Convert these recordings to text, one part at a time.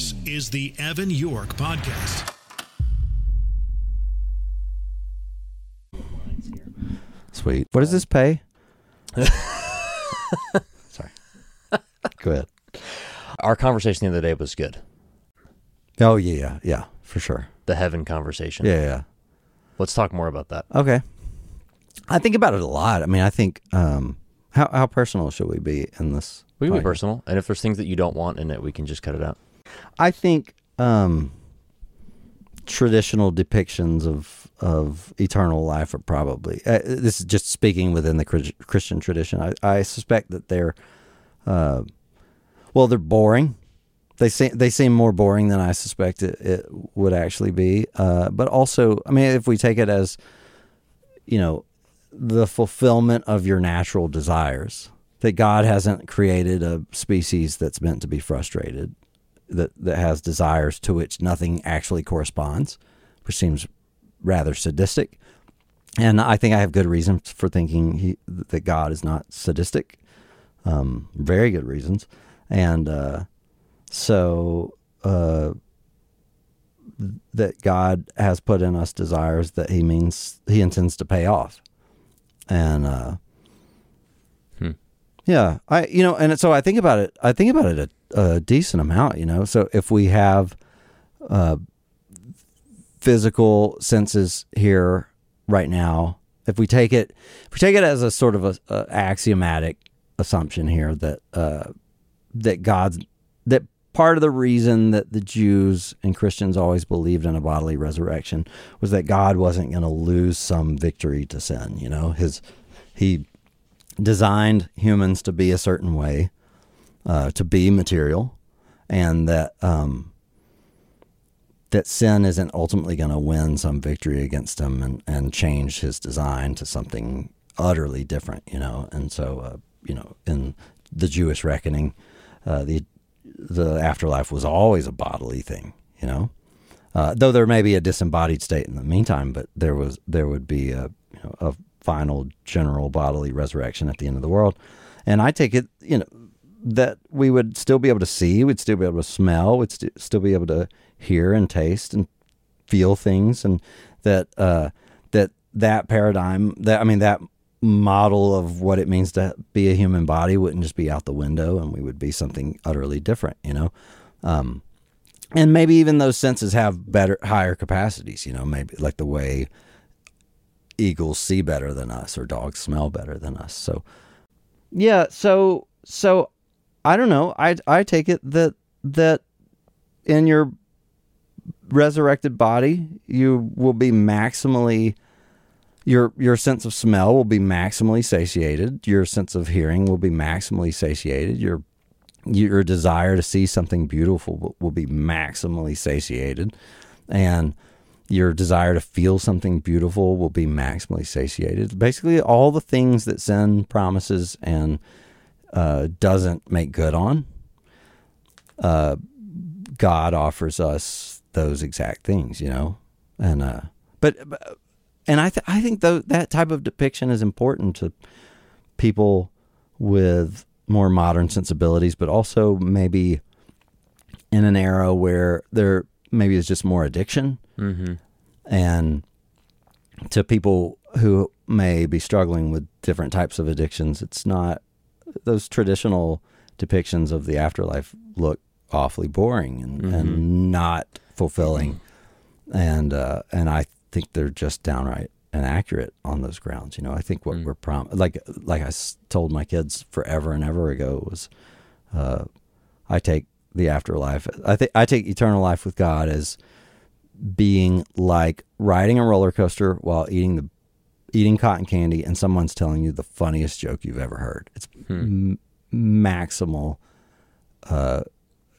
This is the Evan York Podcast. Sweet. What does this pay? Sorry. Go ahead. Our conversation the other day was good. Oh yeah, yeah, yeah, for sure. The heaven conversation. Yeah, yeah. Let's talk more about that. Okay. I think about it a lot. I mean, I think um, how how personal should we be in this? We can be personal, and if there's things that you don't want in it, we can just cut it out. I think um, traditional depictions of of eternal life are probably uh, this is just speaking within the Christian tradition. I, I suspect that they're uh, well, they're boring. They seem they seem more boring than I suspect it, it would actually be. Uh, but also, I mean, if we take it as you know the fulfillment of your natural desires, that God hasn't created a species that's meant to be frustrated that that has desires to which nothing actually corresponds, which seems rather sadistic. And I think I have good reason for thinking he, that God is not sadistic. Um, very good reasons, and uh, so uh, that God has put in us desires that He means He intends to pay off, and uh, Hmm. yeah, I you know, and so I think about it. I think about it a, decent amount, you know. So if we have uh, physical senses here right now, if we take it, if we take it as a sort of a, a axiomatic assumption here that uh, that God's that part of the reason that the Jews and Christians always believed in a bodily resurrection was that God wasn't going to lose some victory to sin. You know, his he designed humans to be a certain way, uh, to be material, and that um, that sin isn't ultimately going to win some victory against him and, and change his design to something utterly different. You know, and so uh, you know, in the Jewish reckoning, uh, the the afterlife was always a bodily thing. You know. Uh, though there may be a disembodied state in the meantime, but there was there would be a you know, a final general bodily resurrection at the end of the world. And I take it, you know, that we would still be able to see, we'd still be able to smell, we'd st- still be able to hear and taste and feel things, and that uh, that that paradigm, that I mean, that model of what it means to be a human body wouldn't just be out the window, and we would be something utterly different, you know. Um, and maybe even those senses have better, higher capacities, you know, maybe like the way eagles see better than us or dogs smell better than us. So yeah, so so I don't know. I I take it that that in your resurrected body, you will be maximally your your sense of smell will be maximally satiated. Your sense of hearing will be maximally satiated. Your your desire to see something beautiful will, be maximally satiated, and your desire to feel something beautiful will be maximally satiated. Basically, all the things that sin promises and uh, doesn't make good on, uh, God offers us those exact things, you know. And uh, but, but and I th- I think though that type of depiction is important to people with more modern sensibilities, but also maybe in an era where there maybe is just more addiction Mm-hmm. and to people who may be struggling with different types of addictions, it's not those traditional depictions of the afterlife look awfully boring and, and not fulfilling, and uh, and I think they're just downright inaccurate on those grounds. You know, I think what we're prom like like I s- told my kids forever and ever ago was, uh, I take the afterlife. I think I take eternal life with God as being like riding a roller coaster while eating the eating cotton candy and someone's telling you the funniest joke you've ever heard. It's m- maximal uh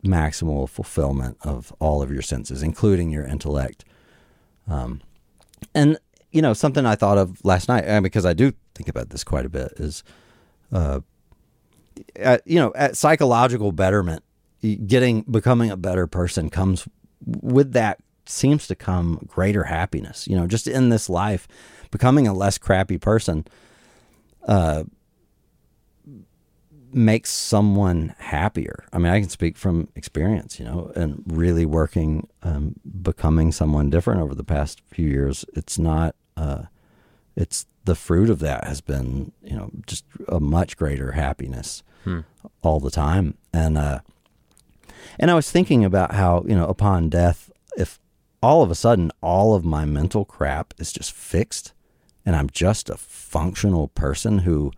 maximal fulfillment of all of your senses including your intellect. Um and you know something I thought of last night because I do think about this quite a bit is uh at, you know at psychological betterment getting becoming a better person comes with that seems to come greater happiness you know just in this life becoming a less crappy person uh makes someone happier. I mean, I can speak from experience, you know, and really working, um, becoming someone different over the past few years. It's not, uh, it's the fruit of that has been, you know, just a much greater happiness all the time. And, uh, and I was thinking about how, you know, upon death, if all of a sudden all of my mental crap is just fixed and I'm just a functional person who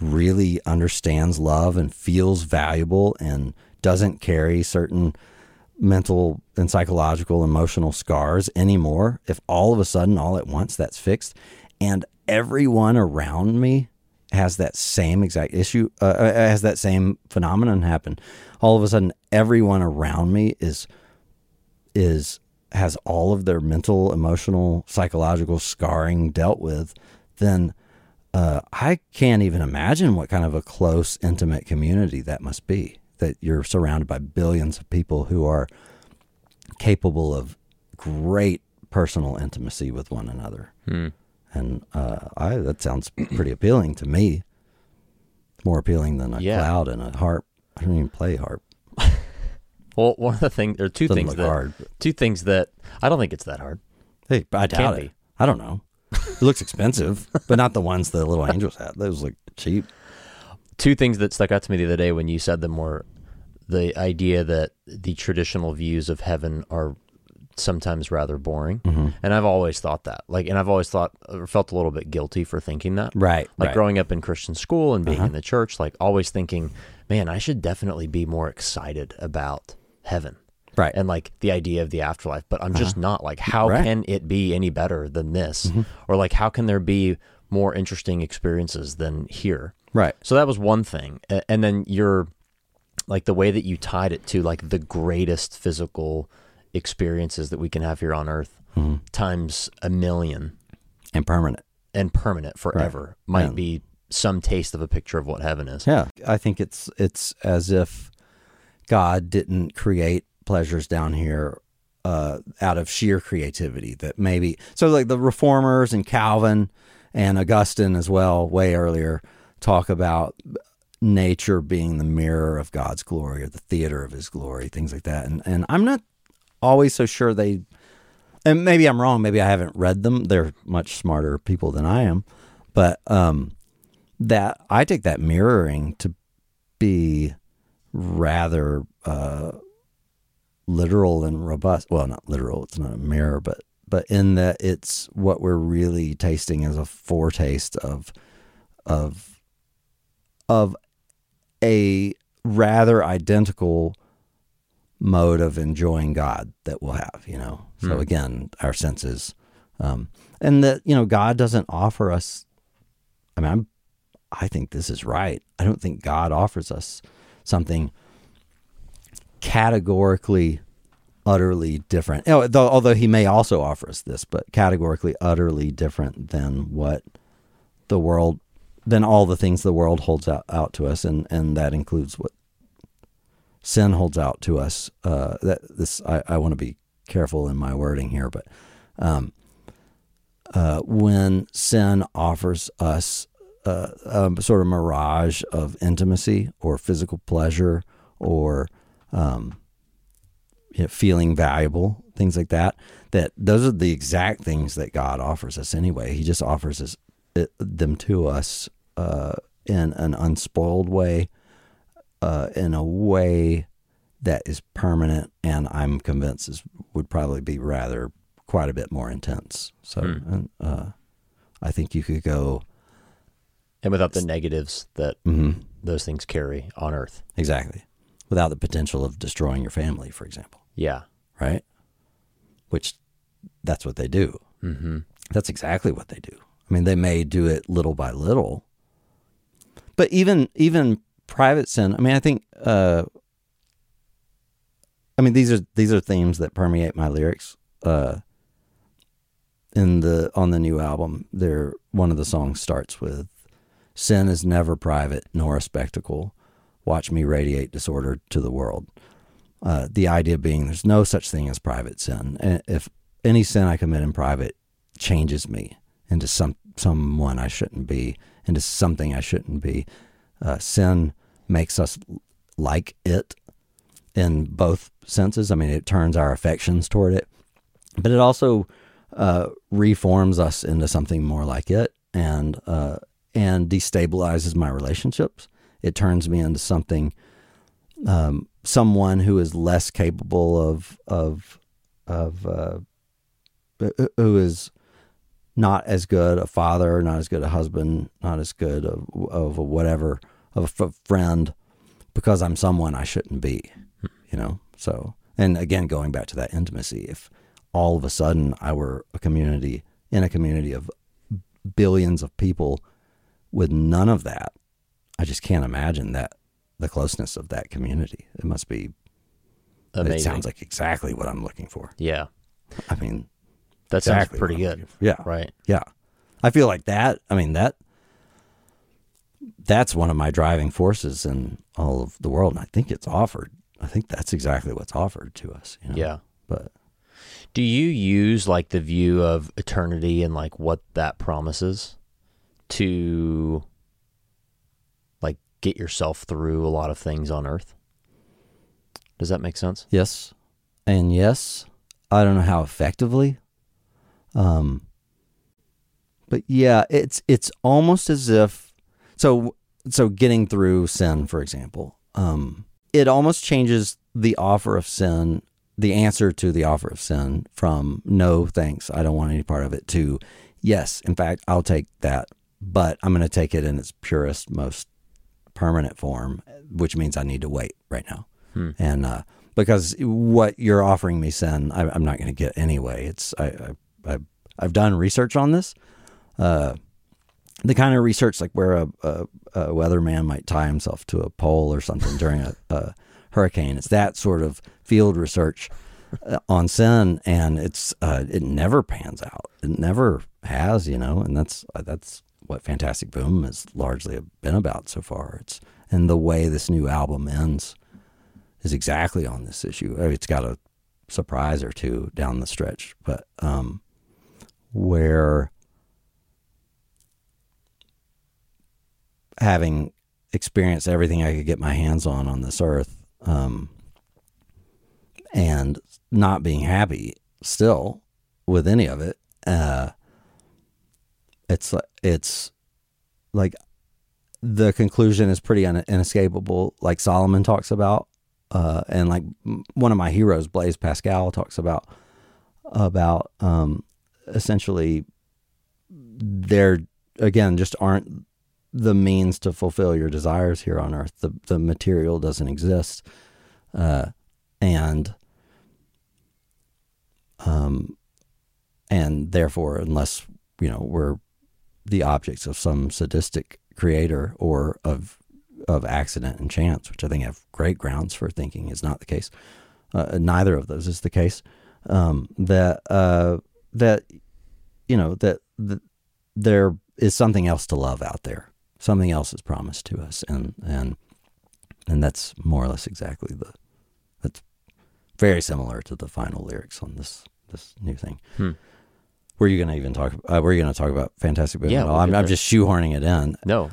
really understands love and feels valuable and doesn't carry certain mental and psychological emotional scars anymore, if all of a sudden all at once that's fixed and everyone around me has that same exact issue, uh, uh, has that same phenomenon happen, all of a sudden everyone around me is is has all of their mental, emotional, psychological scarring dealt with, then uh, I can't even imagine what kind of a close, intimate community that must be. That you're surrounded by billions of people who are capable of great personal intimacy with one another. And uh, I that sounds pretty appealing to me. More appealing than a Yeah. cloud and a harp. I don't even play harp. Well, one of the things, or two Doesn't things look that, hard, two things that I don't think it's that hard. Hey, I doubt it. be. I don't know. It looks expensive, but not the ones the little angels had. Those look cheap. Two things that stuck out to me the other day when you said them were the idea that the traditional views of heaven are sometimes rather boring, Mm-hmm. and I've always thought that. Like, and I've always thought or felt a little bit guilty for thinking that. Right. Like right. growing up in Christian school and being Uh-huh. in the church, like always thinking, man, I should definitely be more excited about heaven. Right. and like the idea of the afterlife, but I'm just not like how Right. can it be any better than this? Mm-hmm. Or like how can there be more interesting experiences than here? right. So that was one thing. And then you're like the way that you tied it to like the greatest physical experiences that we can have here on earth Mm-hmm. times a million And permanent. and permanent forever might Yeah. be some taste of a picture of what heaven is. Yeah. I think it's it's as if God didn't create pleasures down here uh, out of sheer creativity. That maybe so like the reformers and Calvin and Augustine as well, way earlier, talk about nature being the mirror of God's glory or the theater of His glory, things like that. And and I'm not always so sure they. And maybe I'm wrong. Maybe I haven't read them. They're much smarter people than I am, but um, that I take that mirroring to be rather uh, literal and robust. Well, not literal; it's not a mirror, but but in that it's what we're really tasting as a foretaste of of of a rather identical mode of enjoying God that we'll have. You know, so again, our senses, um, and that you know, God doesn't offer us. I mean, I'm I think this is right. I don't think God offers us something categorically, utterly different. Though, although He may also offer us this, but categorically, utterly different than what the world, than all the things the world holds out, out to us, and and that includes what sin holds out to us. Uh, that this I, I want to be careful in my wording here, but um, uh, when sin offers us uh, a sort of mirage of intimacy or physical pleasure or um, you know, feeling valuable, things like that. That those are the exact things that God offers us anyway. He just offers us it, them to us uh, in an unspoiled way, uh, in a way that is permanent, and I'm convinced is would probably be rather quite a bit more intense. So, uh, I think you could go And without the negatives that mhm, those things carry on earth. exactly without the potential of destroying your family, for example. Yeah. right? Which that's what they do. Mm-hmm. That's exactly what they do. I mean, they may do it little by little, but even even private sin. I mean, I think. Uh, I mean, these are these are themes that permeate my lyrics. Uh, in the on the new album, there one of the songs starts with, "Sin is never private nor a spectacle. Watch me radiate disorder to the world." Uh, the idea being there's no such thing as private sin. And if any sin I commit in private changes me into some someone I shouldn't be, into something I shouldn't be, uh, sin makes us like it in both senses. I mean, it turns our affections toward it, but it also uh, reforms us into something more like it, and uh, and destabilizes my relationships. It turns me into something, um, someone who is less capable of of of uh, who is not as good a father, not as good a husband, not as good of, of a whatever of a friend, because I'm someone I shouldn't be, you know. So, and again, going back to that intimacy, if all of a sudden I were a community in a community of billions of people with none of that, I just can't imagine that the closeness of that community. It must be. Amazing. It sounds like exactly what I'm looking for. Yeah. I mean, That exactly sounds pretty good. Yeah. Right. Yeah. I feel like that. I mean, that that's one of my driving forces in all of the world. And I think it's offered. I think that's exactly what's offered to us. You know? Yeah. But Do you use like the view of eternity and like what that promises to like get yourself through a lot of things on earth? Does that make sense? yes. And yes, I don't know how effectively. Um, but yeah, it's it's almost as if so so getting through sin, for example, um, it almost changes the offer of sin, the answer to the offer of sin from no thanks, I don't want any part of it to yes, in fact, I'll take that, but I'm going to take it in its purest, most permanent form, which means I need to wait right now. And uh, because what you're offering me, sin, I, I'm not going to get anyway. It's I, I, I I've done research on this. Uh, the kind of research like where a, a, a weatherman might tie himself to a pole or something during a, a hurricane. It's that sort of field research uh, on sin, and it's uh, it never pans out. It never has, you know, and that's uh, that's what Fantastic Boom has largely been about so far. It's and the way this new album ends is exactly on this issue. It's got a surprise or two down the stretch, but um, where having experienced everything I could get my hands on on this earth, um, and not being happy still with any of it, uh, it's it's like the conclusion is pretty inescapable. Like Solomon talks about, uh, and like one of my heroes, Blaise Pascal, talks about about um, essentially there again just aren't the means to fulfill your desires here on earth. The the material doesn't exist, uh, and um, and therefore, unless you know we're the objects of some sadistic creator or of of accident and chance, which I think have great grounds for thinking is not the case. Uh, neither of those is the case. Um, that uh, that you know that, that there is something else to love out there. Something else is promised to us, and and and that's more or less exactly the that's very similar to the final lyrics on this this new thing. Hmm. Were you going to even talk? Uh, were you going to talk about Fantastic Boom Yeah, we'll I'm, I'm just shoehorning it in. No.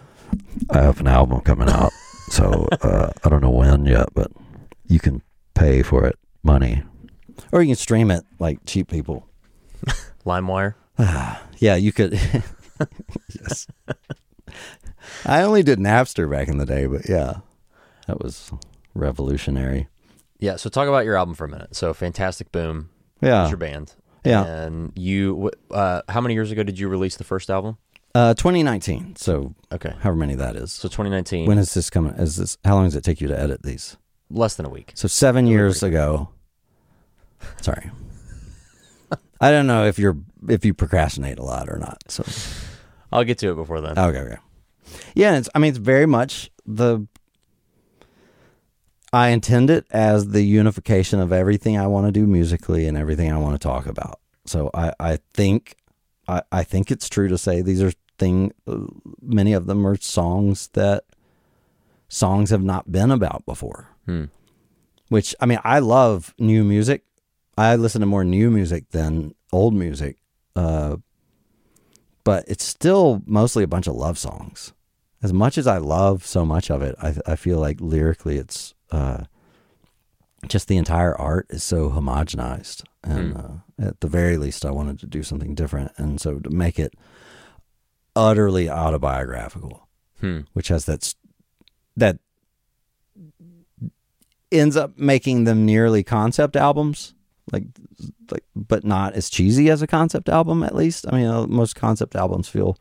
I have an album coming out, so uh, I don't know when yet, but you can pay for it money, or you can stream it like cheap people. LimeWire. Yeah, you could. yes. I only did Napster back in the day, but yeah, that was revolutionary. Yeah. So talk about your album for a minute. So Fantastic Boom Yeah. is your band. Yeah. And you, uh, how many years ago did you release the first album? Uh, 2019. So Okay. however many that is. So 2019. when is this coming? Is this how long does it take you to edit these? less than a week. So seven years ago. Sorry. I don't know if you're if you procrastinate a lot or not. So I'll get to it before then. okay, okay. Yeah, and it's I mean it's very much the I intend it as the unification of everything I want to do musically and everything I want to talk about. So I, I think I, I think it's true to say these are thing many of them are songs that songs have not been about before. Hmm. Which I mean I love new music. I listen to more new music than old music. Uh, but it's still mostly a bunch of love songs as much as I love so much of it, I I feel like lyrically it's uh, just the entire art is so homogenized, and uh, at the very least, I wanted to do something different, and so to make it utterly autobiographical, Hmm. which has that that ends up making them nearly concept albums, like like but not as cheesy as a concept album. At least, I mean, uh, most concept albums feel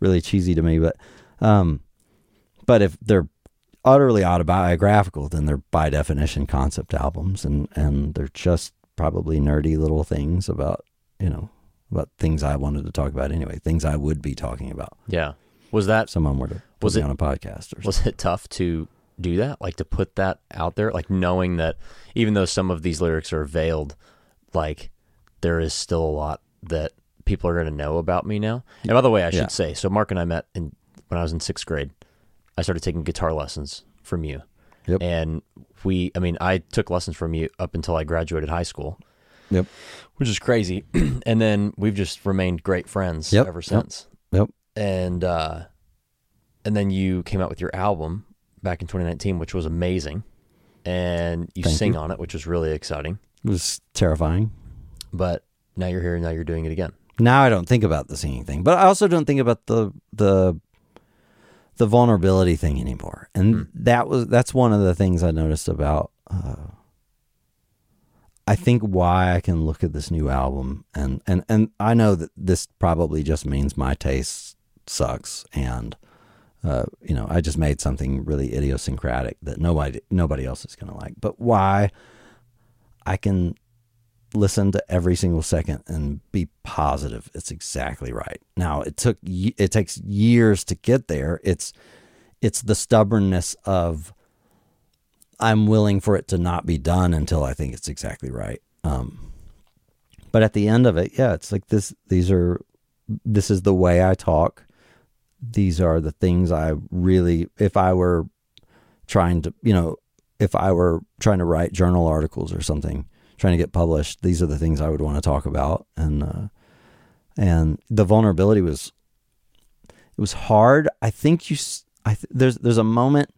really cheesy to me, but um, but if they're utterly autobiographical, than they're by definition concept albums, and and they're just probably nerdy little things about you know about things I wanted to talk about anyway, things I would be talking about. Yeah. Was that someone were to put Was me it- on a podcast or something. was it tough to do that? Like to put that out there, like knowing that even though some of these lyrics are veiled, like there is still a lot that people are going to know about me now. And by the way, I should Yeah. say, so Mark and I met in when I was in sixth grade. I started taking guitar lessons from you, Yep. and we, I mean, I took lessons from you up until I graduated high school, Yep. which is crazy. and then we've just remained great friends Yep, ever yep. since Yep. and uh, and then you came out with your album back in 2019, which was amazing, and you Thank sing you. on it, which was really exciting. It was terrifying. But now you're here, and now you're doing it again. Now I don't think about the singing thing, but I also don't think about the the the vulnerability thing anymore. And that was that's one of the things I noticed about. Uh, I think why I can look at this new album and and and I know that this probably just means my taste sucks and. Uh, you know, I just made something really idiosyncratic that nobody nobody else is to like. But why I can listen to every single second and be positive it's exactly right. Now it took it takes years to get there. It's it's the stubbornness of I'm willing for it to not be done until I think it's exactly right. Um, but at the end of it, yeah, it's like this. These are this is the way I talk. These are the things I really. If I were trying to, you know, if I were trying to write journal articles or something, trying to get published, these are the things I would want to talk about. And uh, and the vulnerability was it was hard. I think you. I th- there's there's a moment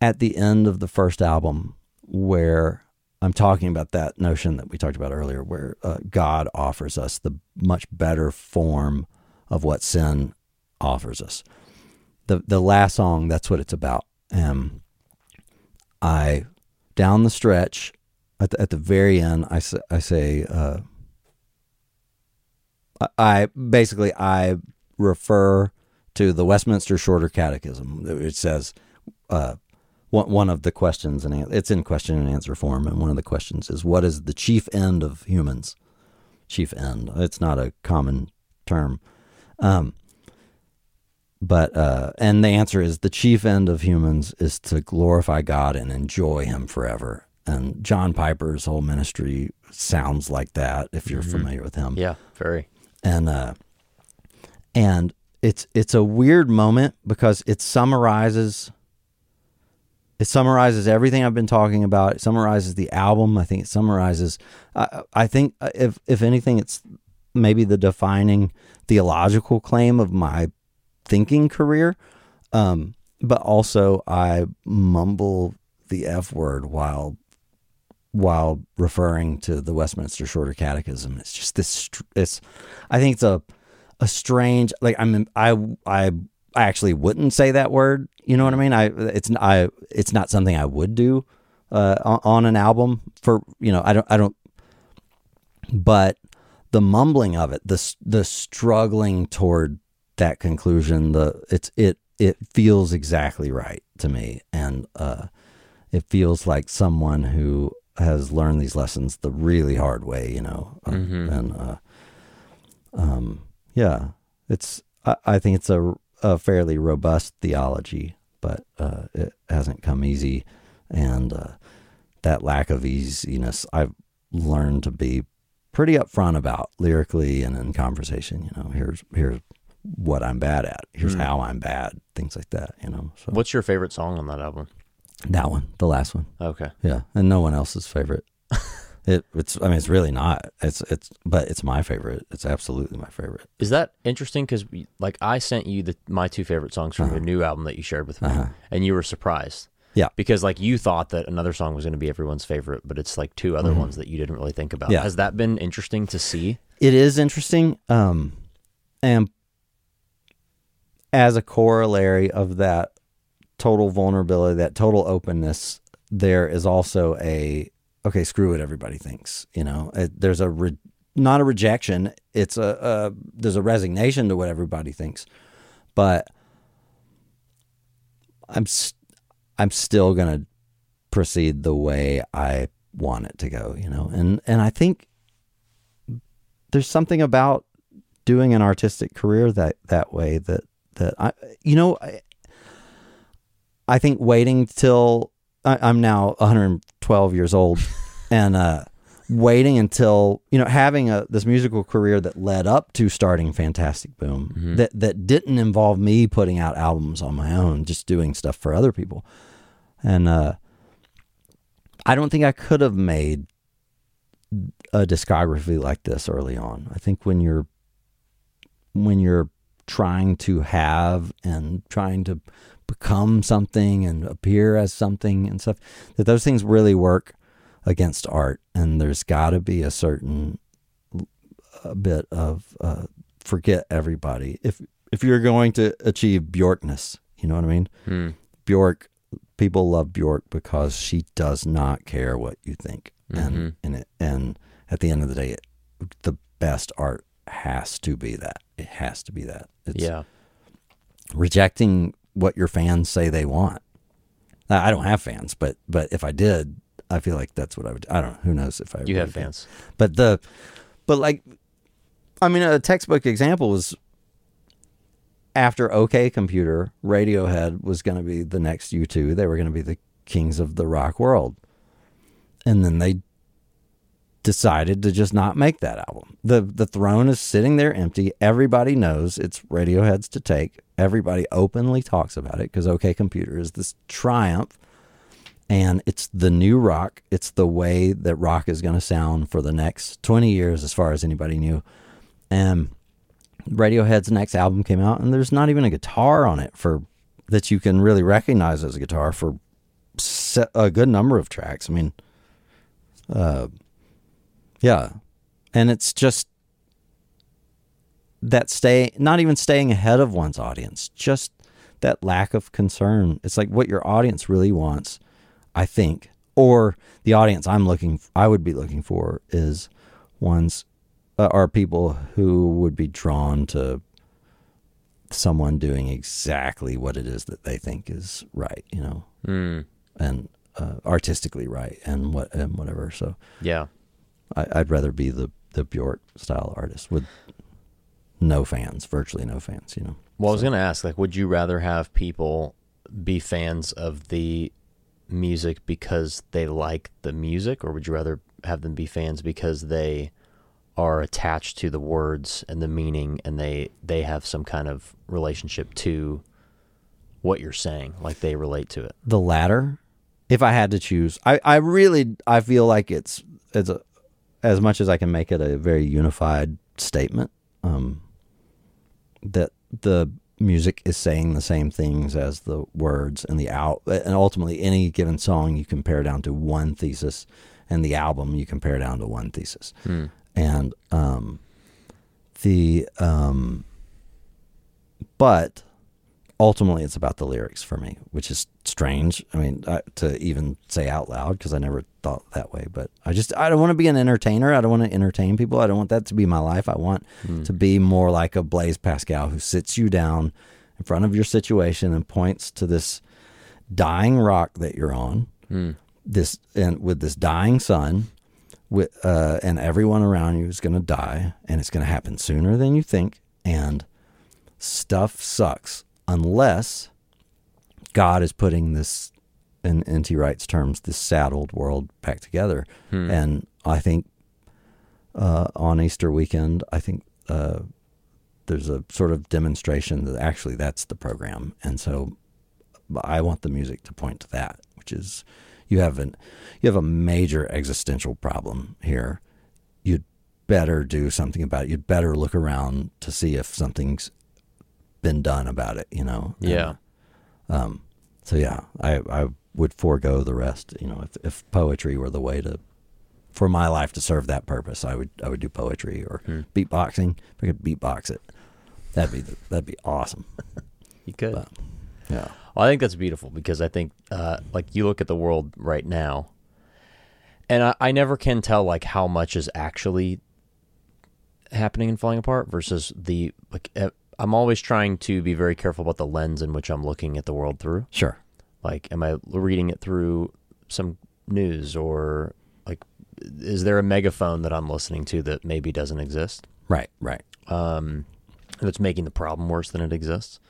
at the end of the first album where I'm talking about that notion that we talked about earlier, where uh, God offers us the much better form of what sin offers us. The the last song, that's what it's about. Um, I down the stretch at the, at the very end, I say, I say uh, I, basically I refer to the Westminster Shorter Catechism. It says uh, one one of the questions and it's in question and answer form, and one of the questions is what is the chief end of humans? Chief end. It's not a common term. Um, but uh, and the answer is the chief end of humans is to glorify God and enjoy Him forever. And John Piper's whole ministry sounds like that. If you're familiar with him, Yeah, very. and uh, and it's it's a weird moment because it summarizes it summarizes everything I've been talking about. It summarizes the album. I think it summarizes. I, I think uh, if if anything, it's maybe the defining theological claim of my thinking career. Um, but also, I mumble the f word while while referring to the Westminster Shorter Catechism. It's just this. It's. I think it's a a strange. Like I'm. I I I actually wouldn't say that word. You know what I mean? I it's I it's not something I would do uh, on, on an album for you know I don't I don't. But the mumbling of it, the the struggling toward that conclusion, the it's it it feels exactly right to me, and uh, it feels like someone who has learned these lessons the really hard way, you know, uh, and uh, um, yeah, it's I, I think it's a, a fairly robust theology, but uh, it hasn't come easy, and uh, that lack of easiness I've learned to be pretty upfront about lyrically and in conversation. You know, here's here's what I'm bad at. Here's how I'm bad. Things like that. You know, so What's your favorite song on that album? That one, the last one. Okay. Yeah, and no one else's favorite. It, it's I mean it's really not. It's it's but it's my favorite. It's absolutely my favorite. Is that interesting? Because like I sent you the my two favorite songs from your uh-huh. new album that you shared with me, uh-huh. and you were surprised. Yeah. Because like you thought that another song was going to be everyone's favorite, but it's like two other mm-hmm. ones that you didn't really think about. Yeah. Has that been interesting to see? It is interesting. Um, and as a corollary of that total vulnerability, that total openness, there is also a okay. Screw what everybody thinks. You know, it, there's a re, not a rejection. It's a, a there's a resignation to what everybody thinks, but I'm st- I'm still gonna proceed the way I want it to go. You know, and and I think there's something about doing an artistic career that that way that that I you know I, I think waiting till I, I'm now 112 years old and uh waiting until you know having a this musical career that led up to starting Fantastic Boom that that didn't involve me putting out albums on my own just doing stuff for other people and uh I don't think I could have made a discography like this early on. I think when you're when you're trying to have and trying to become something and appear as something and stuff that those things really work against art. And there's got to be a certain a bit of uh, forget everybody. If if you're going to achieve Bjorkness you know what I mean? Hmm. Bjork people love Bjork because she does not care what you think. And and it, and at the end of the day it, the best art has to be that. It has to be that. It's Yeah. rejecting what your fans say they want Now, I don't have fans but but if I did I feel like that's what I would I don't know who knows if I You really have did. fans. but the but like I mean a textbook example was after OK Computer, Radiohead was going to be the next U2. They were going to be the kings of the rock world. And then they decided to just not make that album. The the throne is sitting there empty. Everybody knows it's Radiohead's to take. Everybody openly talks about it because OK Computer is this triumph and it's the new rock. It's the way that rock is going to sound for the next 20 years as far as anybody knew. And Radiohead's next album came out and there's not even a guitar on it for that you can really recognize as a guitar for a good number of tracks. I mean, uh, yeah. And it's just that stay not even staying ahead of one's audience, just that lack of concern. It's like what your audience really wants, I think, or the audience I'm looking I would be looking for is ones uh, are people who would be drawn to someone doing exactly what it is that they think is right, you know, Mm. and uh, artistically right and what and whatever. So Yeah. I, I'd rather be the the Bjork style artist with no fans, virtually no fans. You know. Well, I was going to ask, like, would you rather have people be fans of the music because they like the music, or would you rather have them be fans because they are attached to the words and the meaning, and they they have some kind of relationship to what you're saying, like they relate to it? The latter, if I had to choose, I, I really I feel like it's it's a as much as I can make it a very unified statement. Um, that the music is saying the same things as the words and the out and ultimately any given song you compare down to one thesis and the album you compare down to one thesis and um the um but ultimately it's about the lyrics for me which is strange. I mean I, to even say out loud because i never thought that way but i just i don't want to be an entertainer. I don't want to entertain people. I don't want that to be my life. I want to be more like a blaise pascal who sits you down in front of your situation and points to this dying rock that you're on this and with this dying sun with uh, and everyone around you is going to die and it's going to happen sooner than you think and stuff sucks unless God is putting this, in N.T. Wright's terms, this saddled world back together. And I think uh, on Easter weekend, I think uh, there's a sort of demonstration that actually that's the program. And so I want the music to point to that, which is you have an you have a major existential problem here. You'd better do something about it. You'd better look around to see if something's been done about it. You know. And, Yeah. um, so yeah, I I would forego the rest. You know, if if poetry were the way to for my life to serve that purpose, I would I would do poetry or Hmm. beatboxing. If I could beatbox it, that'd be the, that'd be awesome. You could. But- Yeah. Well, I think that's beautiful because I think, uh, like, you look at the world right now, and I, I never can tell like how much is actually happening and falling apart versus the like. I'm always trying to be very careful about the lens in which I'm looking at the world through. Sure. Like, am I reading it through some news or like, is there a megaphone that I'm listening to that maybe doesn't exist? Right. Right. um, that's making the problem worse than it exists.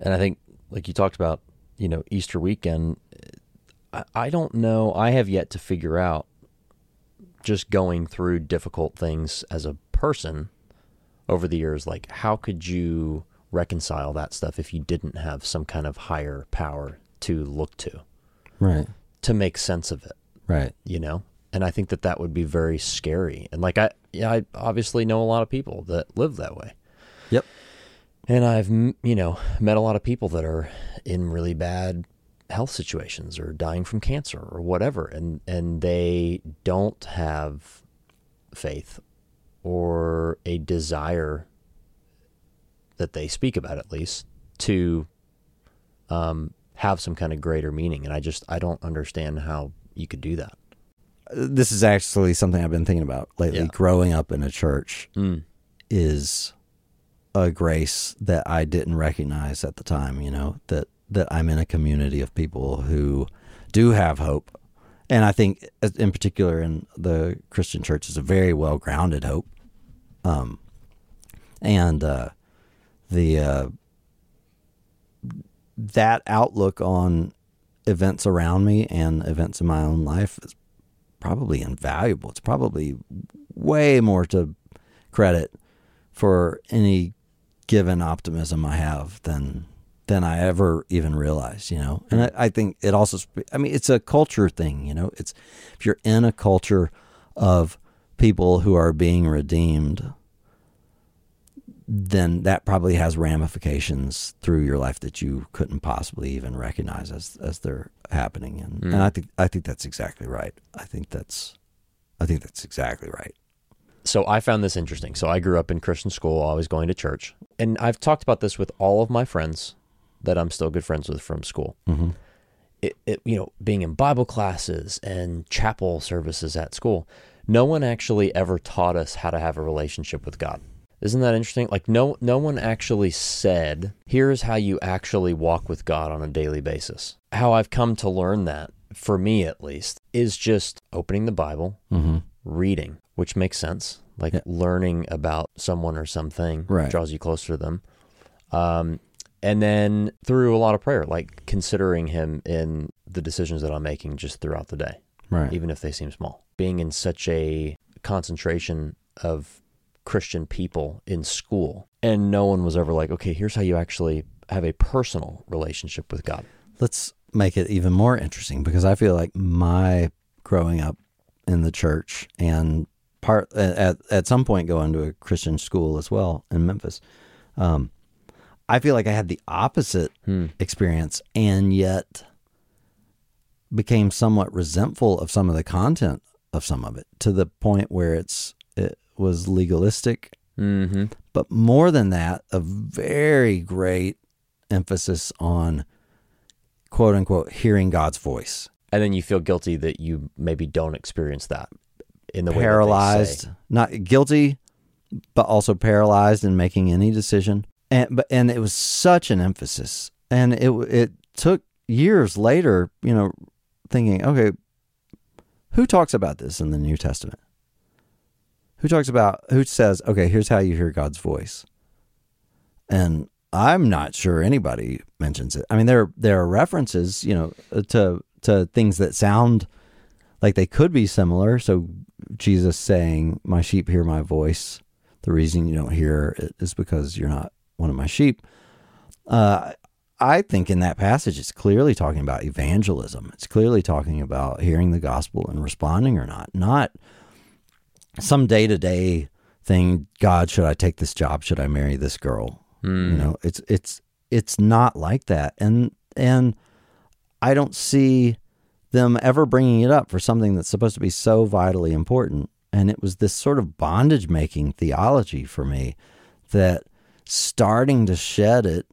And I think, like you talked about, you know, Easter weekend, I, I don't know. I have yet to figure out just going through difficult things as a person over the years, like how could you reconcile that stuff if you didn't have some kind of higher power to look to Right. to make sense of it? Right. you know and i think that that would be very scary and like i yeah i obviously know a lot of people that live that way Yep. and i've you know met a lot of people that are in really bad health situations or dying from cancer or whatever and and they don't have faith or a desire that they speak about at least to um, have some kind of greater meaning and i just i don't understand how you could do that This is actually something I've been thinking about lately. Yeah. Growing up in a church mm. is a grace that I didn't recognize at the time, you know, that that I'm in a community of people who do have hope. And I think in particular in the Christian church is a very well grounded hope. Um and uh the uh that outlook on events around me and events in my own life is probably invaluable. It's probably way more to credit for any given optimism I have than than I ever even realized, you know. And I, mm. I think it also, I mean, it's a culture thing, you know. It's if you're in a culture of people who are being redeemed, then that probably has ramifications through your life that you couldn't possibly even recognize as as they're happening. And, mm. and I think I think that's exactly right. I think that's I think that's exactly right. so I found this interesting. So I grew up in Christian school, always going to church, and I've talked about this with all of my friends that I'm still good friends with from school. Mm-hmm. It, it, you know, being in Bible classes and chapel services at school, no one actually ever taught us how to have a relationship with God. Isn't that interesting? Like no, no one actually said, "Here's how you actually walk with God on a daily basis." How I've come to learn that, for me at least, is just opening the Bible, Mm-hmm. reading, which makes sense. Like Yeah. learning about someone or something Right. draws you closer to them. Um, and then through a lot of prayer, like considering him in the decisions that I'm making just throughout the day, Right. even if they seem small. Being in such a concentration of Christian people in school, and no one was ever like, okay, here's how you actually have a personal relationship with God. Let's make it even more interesting because I feel like my growing up in the church and part at at some point going to a Christian school as well in Memphis. Um, I feel like I had the opposite Hmm. experience and yet became somewhat resentful of some of the content of some of it to the point where it's it was legalistic Mm-hmm. but more than that, a very great emphasis on quote unquote hearing God's voice. And then you feel guilty that you maybe don't experience that in the way that they paralyzed, not guilty, but also paralyzed in making any decision. And but and it was such an emphasis, and it it took years later, you know, thinking, okay, who talks about this in the New Testament? Who talks about who says, okay, here's how you hear God's voice, and I'm not sure anybody mentions it. I mean, there there are references, you know, to to things that sound like they could be similar. So Jesus saying, "My sheep hear my voice." The reason you don't hear it is because you're not one of my sheep. Uh, I think in that passage, it's clearly talking about evangelism. It's clearly talking about hearing the gospel and responding or not, not some day to day thing. God, should I take this job? Should I marry this girl? You know, it's it's it's not like that, and and I don't see them ever bringing it up for something that's supposed to be so vitally important. And it was this sort of bondage making theology for me that starting to shed it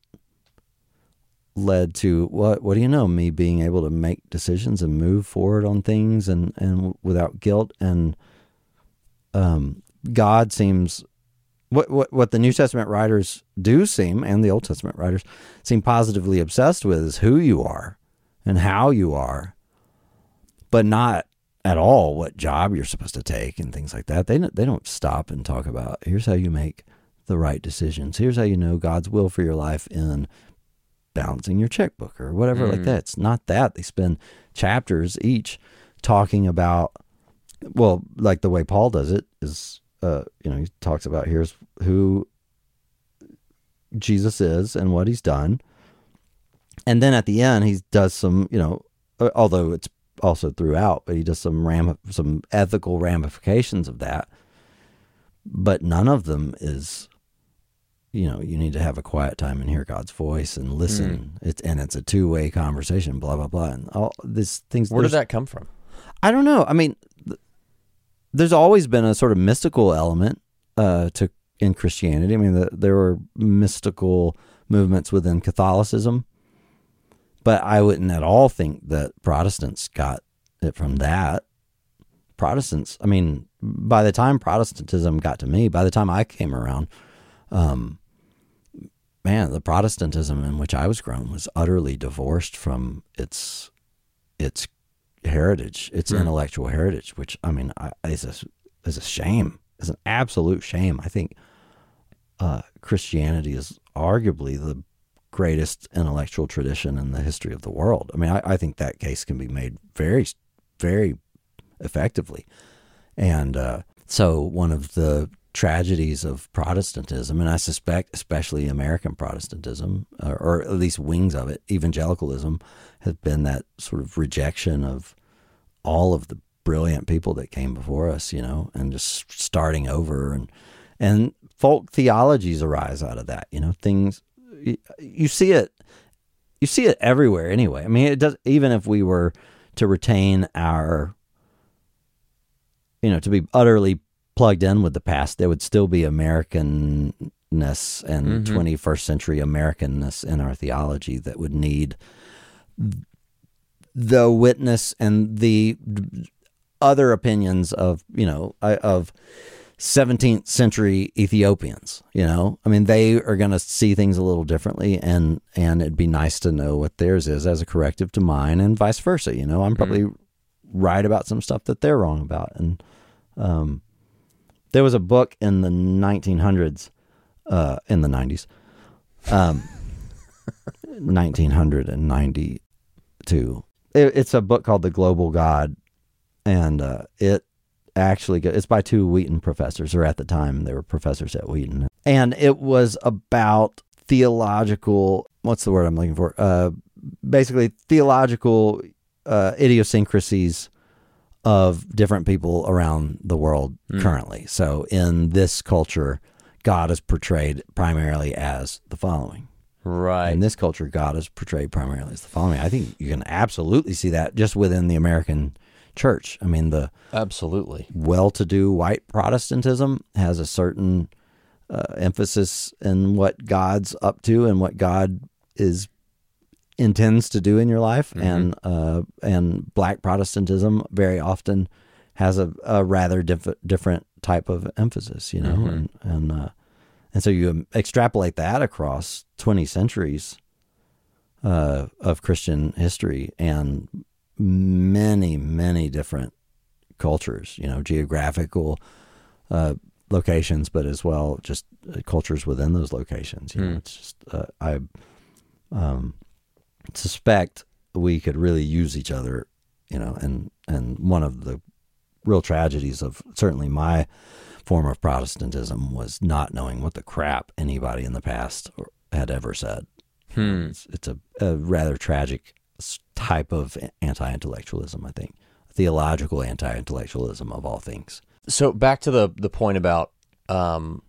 led to what what do you know? Me being able to make decisions and move forward on things and and without guilt. And um God seems what what what the New Testament writers do seem and the Old Testament writers seem positively obsessed with is who you are and how you are but not at all what job you're supposed to take and things like that. They they don't stop and talk about here's how you make the right decisions here's how you know God's will for your life in balancing your checkbook or whatever like that. It's not that. They spend chapters each talking about well, like the way Paul does it is uh, you know, he talks about here's who Jesus is and what he's done. And then at the end he does some, you know, uh, although it's also throughout, but he does some ram some ethical ramifications of that. But none of them is you know, you need to have a quiet time and hear God's voice and listen. It's and it's a two way conversation. Blah blah blah, and all these things. Where did that come from? I don't know. I mean, th- there's always been a sort of mystical element uh, to in Christianity. I mean, the, there were mystical movements within Catholicism, but I wouldn't at all think that Protestants got it from that. Protestants, I mean, by the time Protestantism got to me, by the time I came around, um, man, the Protestantism in which I was grown was utterly divorced from its its heritage, its intellectual heritage, which I mean, I, is a is a shame. It's an absolute shame. I think uh, Christianity is arguably the greatest intellectual tradition in the history of the world. I mean, I, I think that case can be made very, very effectively. And uh, so, one of the tragedies of Protestantism, and I suspect especially American Protestantism, uh, or at least wings of it, evangelicalism, has been that sort of rejection of all of the brilliant people that came before us, you know, and just starting over and and folk theologies arise out of that, you know, things you, you see it you see it everywhere anyway. I mean, it does even if we were to retain our you know, to be utterly plugged in with the past, there would still be Americanness and 21st century Americanness in our theology that would need the witness and the other opinions of, you know, uh, of 17th century Ethiopians, you know? I mean, they are going to see things a little differently and and it'd be nice to know what theirs is as a corrective to mine and vice versa, you know? I'm probably right about some stuff that they're wrong about and um there was a book in the 1900s uh in the 90s um 1992 it, it's a book called the global god and uh it actually it's by two wheaton professors or at the time they were professors at wheaton. And it was about theological what's the word i'm looking for? Uh basically theological uh idiosyncrasies of different people around the world currently so in this culture god is portrayed primarily as the following Right. in this culture, God is portrayed primarily as the following. I think you can absolutely see that just within the American church. I mean, the Absolutely. well-to-do white Protestantism has a certain uh, emphasis in what God's up to and what God is intends to do in your life, and uh, and black Protestantism very often has a, a rather diff- different type of emphasis, you know, and and uh, and so you extrapolate that across twenty centuries uh, of Christian history and many many different cultures, you know, geographical uh, locations, but as well just uh, cultures within those locations. You know, it's just uh, I um, suspect we could really use each other, you know, and and one of the real tragedies of certainly my form of Protestantism was not knowing what the crap anybody in the past had ever said. It's, it's a, a rather tragic type of anti-intellectualism, I think, theological anti-intellectualism of all things. So back to the the point about um,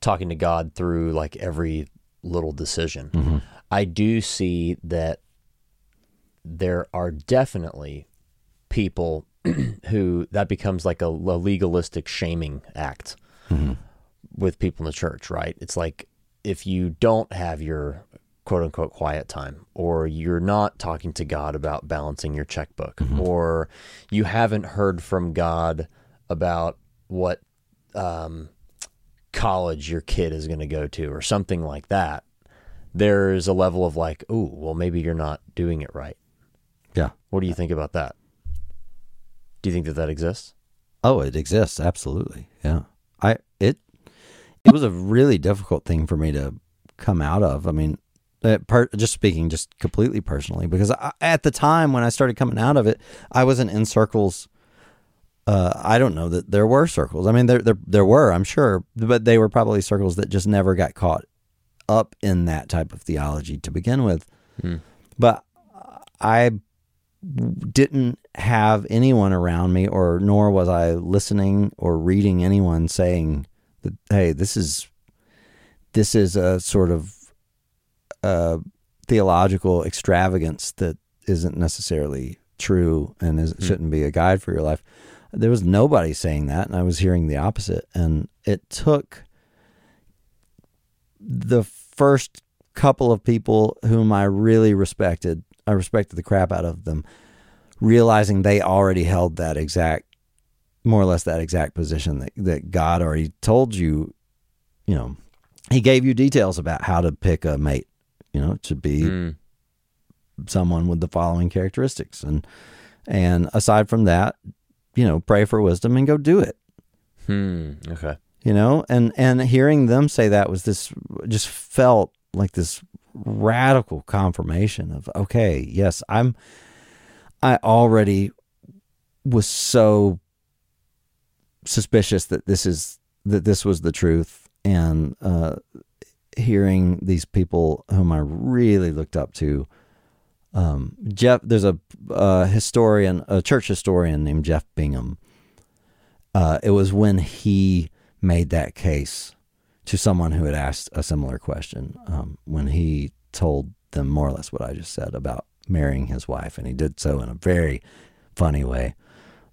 talking to God through like every little decision. I do see that there are definitely people who that becomes like a, a legalistic shaming act with people in the church, right? It's like if you don't have your quote unquote quiet time, or you're not talking to God about balancing your checkbook, or you haven't heard from God about what um, college your kid is going to go to, or something like that, there's a level of like, oh, well, maybe you're not doing it right. Yeah. What do you think about that? Do you think that that exists? Oh, it exists absolutely. Yeah. I it it was a really difficult thing for me to come out of. I mean, uh, per, just speaking just completely personally because I, at the time when I started coming out of it, I wasn't in circles uh, I don't know that there were circles. I mean, there, there there were, I'm sure, but they were probably circles that just never got caught up in that type of theology to begin with. But I didn't have anyone around me, or nor was I listening or reading anyone saying that, "Hey, this is this is a sort of uh, theological extravagance that isn't necessarily true and is, shouldn't be a guide for your life." There was nobody saying that, and I was hearing the opposite. And it took the first couple of people whom I really respected, I respected the crap out of them, realizing they already held that exact, more or less that exact position that, that God already told you, you know, He gave you details about how to pick a mate, you know, to be someone with the following characteristics. And, and aside from that, you know, pray for wisdom and go do it Hmm. Okay. You know? And and hearing them say that was this just felt like this radical confirmation of okay yes i'm i already was so suspicious that this is that this was the truth. And uh hearing these people whom i really looked up to um jeff there's a, a historian a church historian named jeff bingham. Uh, it was when he made that case to someone who had asked a similar question. Um, when he told them more or less what I just said about marrying his wife, and he did so in a very funny way.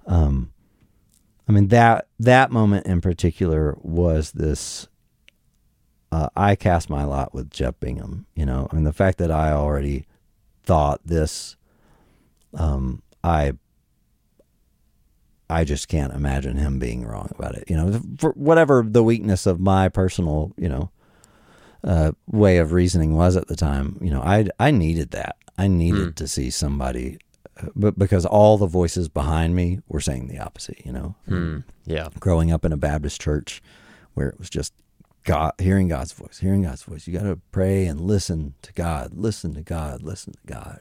Um, I mean that that moment in particular was this. Uh, I cast my lot with Jeff Bingham. You know, I mean the fact that I already thought this. Um, I I just can't imagine him being wrong about it. You know, for whatever the weakness of my personal, you know, uh, way of reasoning was at the time. You know, I I needed that. I needed to see somebody, uh, but because all the voices behind me were saying the opposite. You know, Hmm. Yeah. growing up in a Baptist church where it was just God, hearing God's voice, hearing God's voice. You got to pray and listen to God, listen to God, listen to God.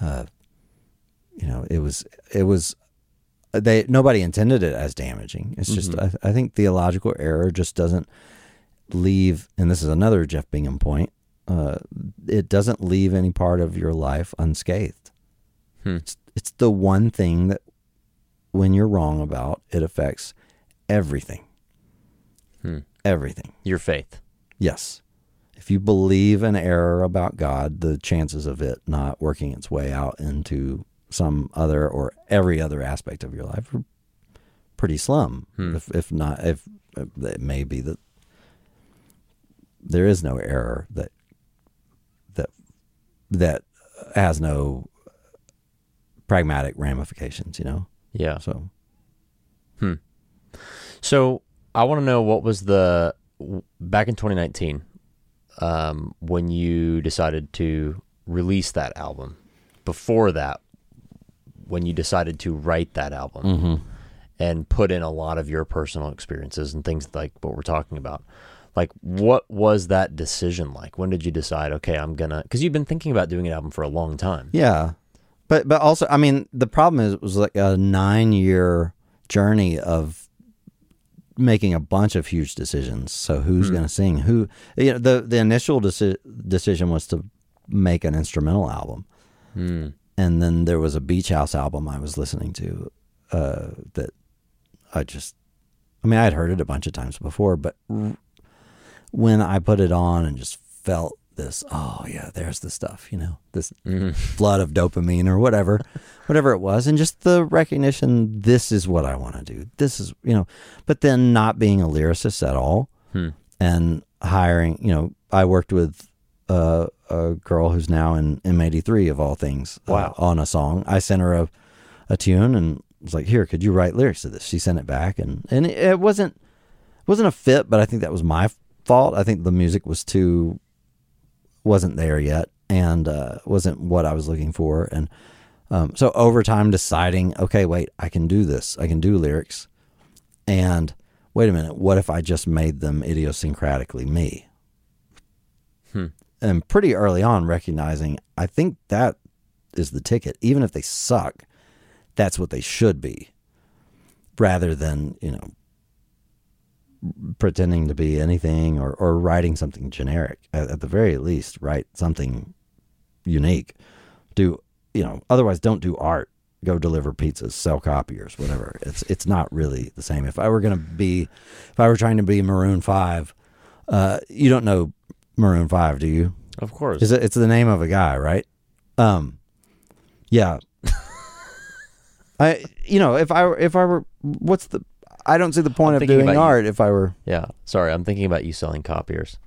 Uh, you know, it was it was they nobody intended it as damaging. It's just mm-hmm. I, I think theological error just doesn't leave, and this is another Jeff Bingham point. Uh, it doesn't leave any part of your life unscathed. Hmm. It's, it's the one thing that when you're wrong about, it affects everything. Hmm. Everything. Your faith. Yes. If you believe an error about God, the chances of it not working its way out into some other or every other aspect of your life are pretty slim. Hmm. If, if not, if uh, it may be that there is no error that that that has no pragmatic ramifications. You know. Yeah. So hmm. So I want to know what was the back in 2019 um, when you decided to release that album. Before that, when you decided to write that album and put in a lot of your personal experiences and things like what we're talking about. Like, what was that decision like? When did you decide? Okay, I'm gonna because you've been thinking about doing an album for a long time. Yeah, but but also, I mean, the problem is it was like a nine year journey of making a bunch of huge decisions. So who's going to sing? Who? You know, the the initial deci- decision was to make an instrumental album, Hmm. And then there was a beach house album I was listening to uh, that I just, I mean, I had heard it a bunch of times before, but r- when I put it on and just felt this, oh yeah, there's the stuff, you know, this flood of dopamine or whatever, whatever it was, and just the recognition, this is what I want to do. This is, you know, but then not being a lyricist at all, Hmm. and hiring, you know, I worked with uh, a girl who's now in M83 of all things. uh, Wow. on a song, I sent her a, a tune and was like, "Here, could you write lyrics to this?" She sent it back, and and it, it wasn't wasn't a fit, but I think that was my fault. I think the music was too wasn't there yet, and uh, wasn't what I was looking for, and um, so over time deciding, okay, wait, I can do this. I can do lyrics, and wait a minute, what if I just made them idiosyncratically me? Hmm. And pretty early on, recognizing, I think that is the ticket. Even if they suck, that's what they should be, rather than you know pretending to be anything or, or writing something generic. At, at the very least, write something unique. Do you know? Otherwise, don't do art. Go deliver pizzas, sell copiers, whatever. It's it's not really the same. If I were gonna be, if I were trying to be Maroon Five, uh, you don't know Maroon Five, do you? Of course. Is it? It's the name of a guy, right? Um, yeah. I, you know, if I were, if I were, what's the? I don't see the point I'm of doing about you. art if I were. yeah. Sorry, I'm thinking about you selling copiers.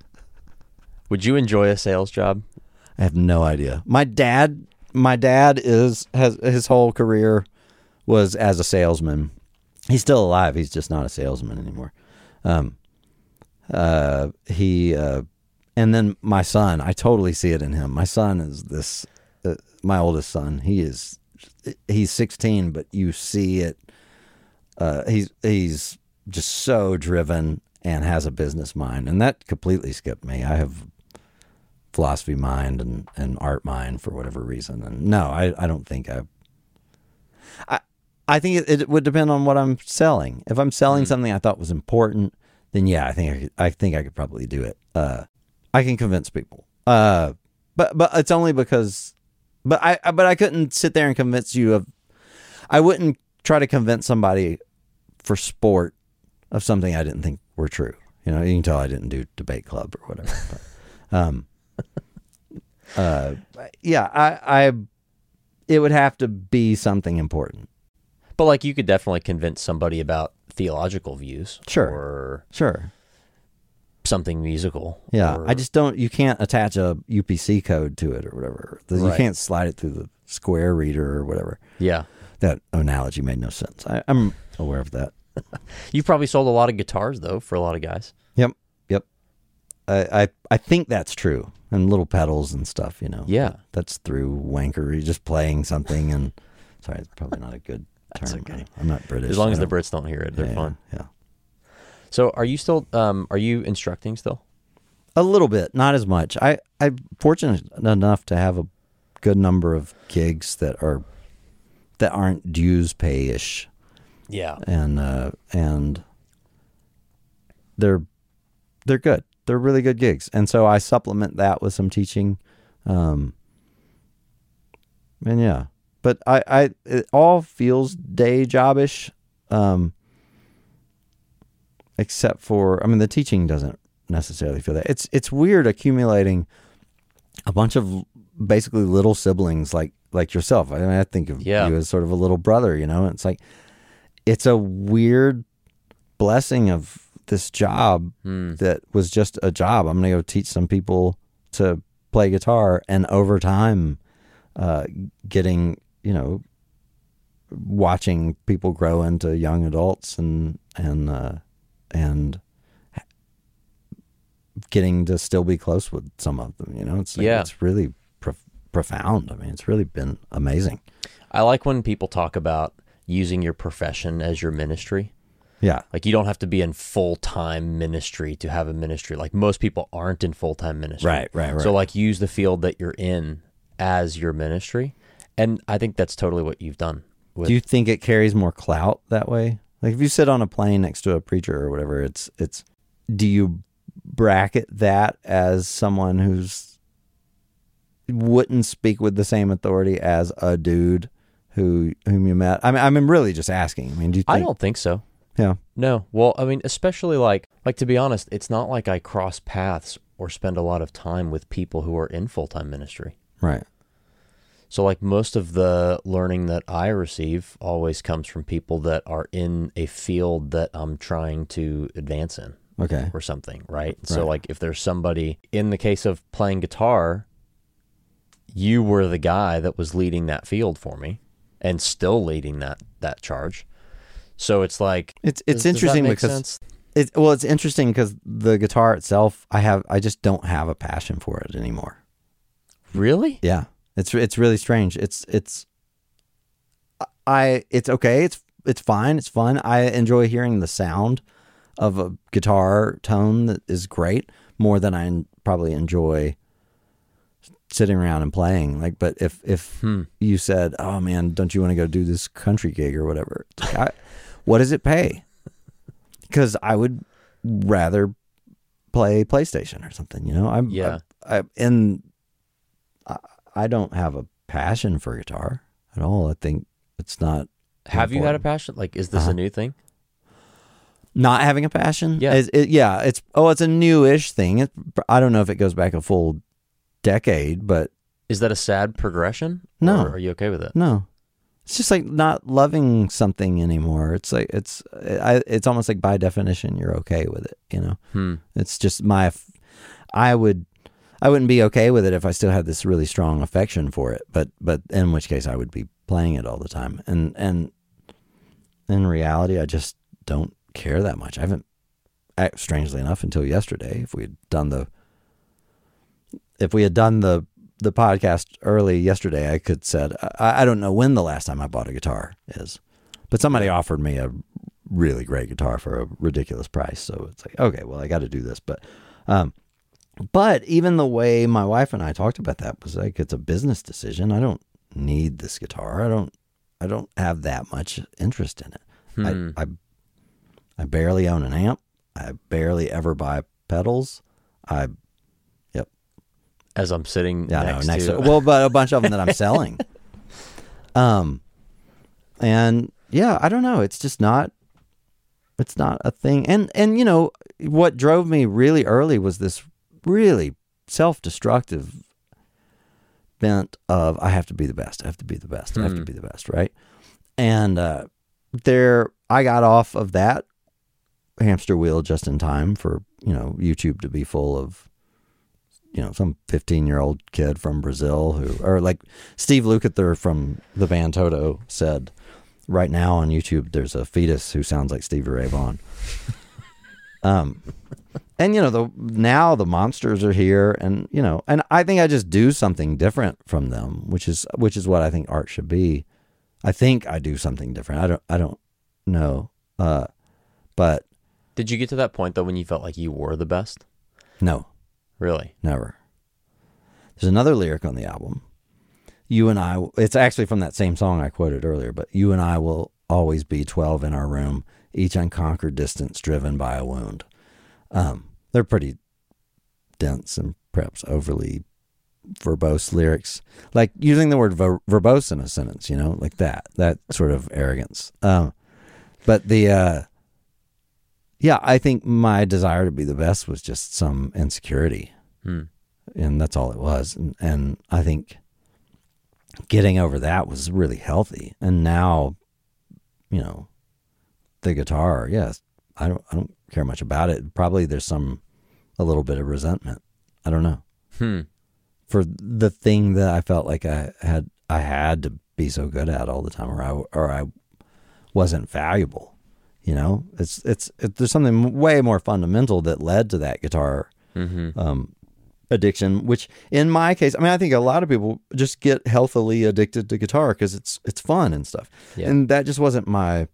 Would you enjoy a sales job? I have no idea. My dad, my dad is has his whole career was as a salesman. He's still alive. He's just not a salesman anymore. Um, uh, he, uh, and then my son. I totally see it in him. My son is this. Uh, my oldest son. He is. He's 16, but you see it. Uh, he's he's just so driven and has a business mind, and that completely skipped me. I have philosophy mind and, and art mind for whatever reason. And no, I, I don't think I. I I think it, it would depend on what I'm selling. If I'm selling something I thought was important, then yeah, I think I, could, I think I could probably do it. Uh, I can convince people. Uh, but but it's only because, but I but I couldn't sit there and convince you of. I wouldn't try to convince somebody for sport of something I didn't think were true. You know, you can tell I didn't do debate club or whatever. But, um, uh, yeah, I, I, it would have to be something important. But like you could definitely convince somebody about theological views. Sure. Or Sure. Something musical. Yeah, or- I just don't. You can't attach a UPC code to it or whatever. You Right. can't slide it through the Square reader or whatever. Yeah. That analogy made no sense. I, I'm aware of that. You've probably sold a lot of guitars though for a lot of guys. Yep. Yep. I, I I think that's true. And little pedals and stuff, you know. Yeah. That's through wankery, just playing something and sorry, it's probably not a good term. okay. I'm not British. As long as the Brits don't hear it, they're yeah, fine. Yeah. So are you still um are you instructing still? A little bit, not as much. I I'm fortunate enough to have a good number of gigs that are that aren't dues pay ish. Yeah. and uh, and they're they're good. They're really good gigs, and so I supplement that with some teaching, um, and yeah. But I, I it all feels day jobish, um, except for I mean the teaching doesn't necessarily feel that. It's it's weird accumulating a bunch of basically little siblings like like yourself. I mean, I think of Yeah. you as sort of a little brother. You know, it's like it's a weird blessing of this job Hmm. that was just a job. I'm going to go teach some people to play guitar, and over time, uh, getting you know, watching people grow into young adults and and uh, and getting to still be close with some of them. You know, it's like, Yeah. it's really prof- profound. I mean, it's really been amazing. I like when people talk about using your profession as your ministry. Yeah, Like you don't have to be in full time ministry to have a ministry. Like most people aren't in full time ministry. Right, right, right. So like use the field that you're in as your ministry. And I think that's totally what you've done. With, Do you think it carries more clout that way? Like if you sit on a plane next to a preacher or whatever, it's it's. Do you bracket that as someone who's wouldn't speak with the same authority as a dude who whom you met? I mean, I'm really just asking. I mean, do you think? I don't think so. Yeah. No. Well, I mean, especially like like to be honest, it's not like I cross paths or spend a lot of time with people who are in full-time ministry. Right. So like most of the learning that I receive always comes from people that are in a field that I'm trying to advance in Okay. or something, right? So like if there's somebody in the case of playing guitar, you were the guy that was leading that field for me and still leading that that charge. So it's like It's it's does- does interesting make because sense? it's well, it's interesting because the guitar itself, I have, I just don't have a passion for it anymore. really? Yeah, it's it's really strange. It's it's I it's okay. It's it's fine. It's fun. I enjoy hearing the sound of a guitar tone that is great more than I probably enjoy sitting around and playing. Like, but if if Hmm. you said, "Oh man, don't you want to go do this country gig or whatever?" Like, I, what does it pay? Because I would rather play PlayStation or something. You know, I'm Yeah. I, I, and I, don't have a passion for guitar at all. I think it's not Have you had a passion? Like is this Uh-huh. a new thing? not having a passion. Yeah. Is- it- yeah. It's oh, it's a newish thing. It, I don't know if it goes back a full decade, but Is that a sad progression? No. Are you okay with it? no, it's just like not loving something anymore. It's like it's I, it's almost like by definition you're okay with it. You know, Hmm. it's just my. I would. I wouldn't be okay with it if I still had this really strong affection for it, but but in which case I would be playing it all the time. And and in reality, I just don't care that much. I haven't, strangely enough, until yesterday. If we had done the, if we had done the the podcast early yesterday, I could said I, I don't know when the last time I bought a guitar is, but somebody offered me a really great guitar for a ridiculous price. So it's like okay, well I got to do this, but. Um, but even the way my wife and I talked about that was like it's a business decision. I don't need this guitar. I don't I don't have that much interest in it. Hmm. I, I I barely own an amp. I barely ever buy pedals. I yep. As I'm sitting yeah, next, no, next to to, well, but a bunch of them that I'm selling. um, and yeah, I don't know. It's just not. It's not a thing. And and you know what drove me really early was this really self-destructive bent of I have to be the best. I have to be the best. I have to Hmm. be the best. Right. And uh, there, I got off of that hamster wheel just in time for you know YouTube to be full of you know some 15 year old kid from Brazil who or like Steve Lukather from the band Toto said right now on YouTube there's a fetus who sounds like Stevie Ray Vaughan. Um and you know the now the monsters are here and you know and I think I just do something different from them which is which is what I think art should be. I think I do something different. I don't I don't know. Uh but Did you get to that point though when you felt like you were the best? no. Really? Never. There's another lyric on the album. You and I, it's actually from that same song I quoted earlier, but you and I will always be 12 in our room, each unconquered distance driven by a wound. Um, they're pretty dense and perhaps overly verbose lyrics, like using the word ver- verbose in a sentence, you know, like that, that sort of arrogance. Um, but the, uh, yeah, I think my desire to be the best was just some insecurity Hmm. and that's all it was. And, and I think getting over that was really healthy. And now, you know, the guitar, yes, I don't, I don't care much about it. Probably there's some, a little bit of resentment. I don't know Hmm. for the thing that I felt like I had, I had to be so good at all the time, or I, or I wasn't valuable. You know, it's, it's, it, there's something way more fundamental that led to that guitar Mm-hmm. um, addiction, which in my case, I mean, I think a lot of people just get healthily addicted to guitar because it's it's fun and stuff. Yeah. And that just wasn't my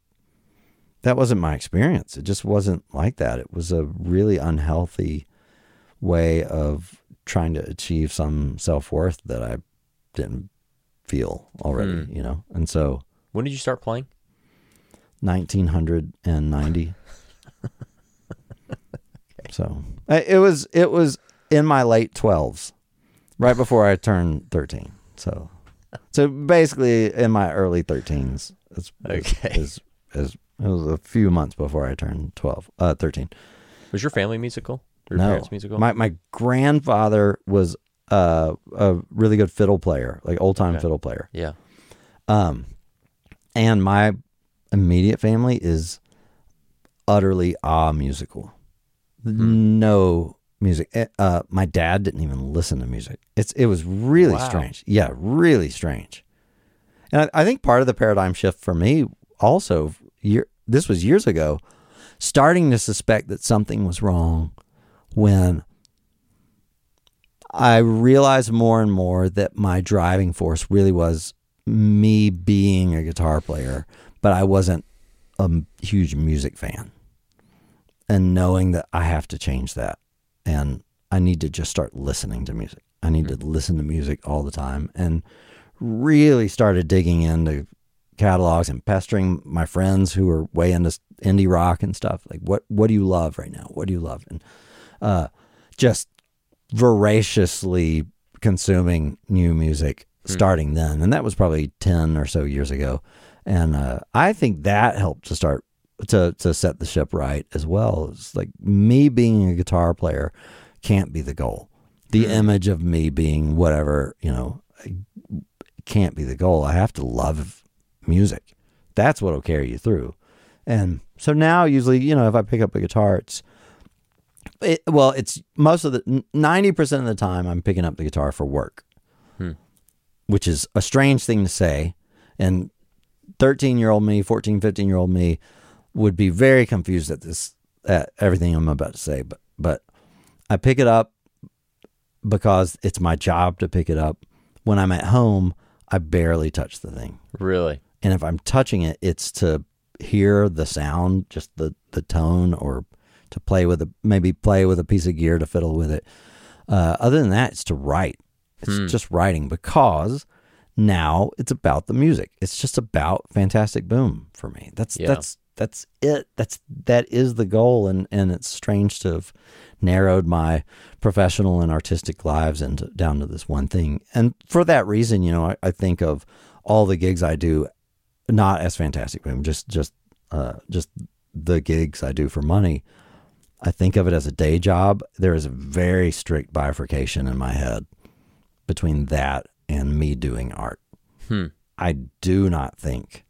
that wasn't my experience. It just wasn't like that. It was a really unhealthy way of trying to achieve some self worth that I didn't feel already, Hmm. you know. And so When did you start playing? 1990. So it was it was in my late 12s, right before I turned 13. So so basically in my early 13s. Is, Okay. Is, is, it was a few months before I turned 12, uh, 13. Was your family musical? Your no, parents musical? my my grandfather was uh, a really good fiddle player, like old time Okay. fiddle player. yeah. Um, and my immediate family is utterly ah musical. Hmm. No music. Eh, Uh, my dad didn't even listen to music. It's it was really Wow. strange. Yeah, really strange. And I, I think part of the paradigm shift for me also year this was years ago, starting to suspect that something was wrong when I realized more and more that my driving force really was me being a guitar player, but I wasn't a huge music fan. And knowing that I have to change that and I need to just start listening to music. I need mm-hmm. to listen to music all the time and really started digging into catalogs and pestering my friends who were way into indie rock and stuff. Like, what what do you love right now? What do you love? And uh, just voraciously consuming new music starting then, and that was probably ten or so years ago. And uh, I think that helped to start to to set the ship right as well. It's like me being a guitar player can't be the goal. The image of me being whatever you know can't be the goal. I have to love music. That's what'll carry you through. And so now, usually, you know, if I pick up a guitar, it's it, well, it's most of the ninety percent of the time I'm picking up the guitar for work, hmm. which is a strange thing to say. And thirteen year old me, 14, 15 year old me would be very confused at this at everything I'm about to say. But but I pick it up because it's my job to pick it up. When I'm at home, I barely touch the thing. Really? And if I'm touching it, it's to hear the sound, just the, the tone, or to play with a maybe play with a piece of gear to fiddle with it. Uh, other than that, it's to write. It's just writing because now it's about the music. It's just about Fantastic Boom for me. That's Yeah. that's that's it. That's that is the goal, and and it's strange to have narrowed my professional and artistic lives into down to this one thing. And for that reason, you know, I, I think of all the gigs I do not as fantastic boom, just just uh, just the gigs I do for money. I think of it as a day job. There is a very strict bifurcation in my head between that and me doing art. Hmm. I do not think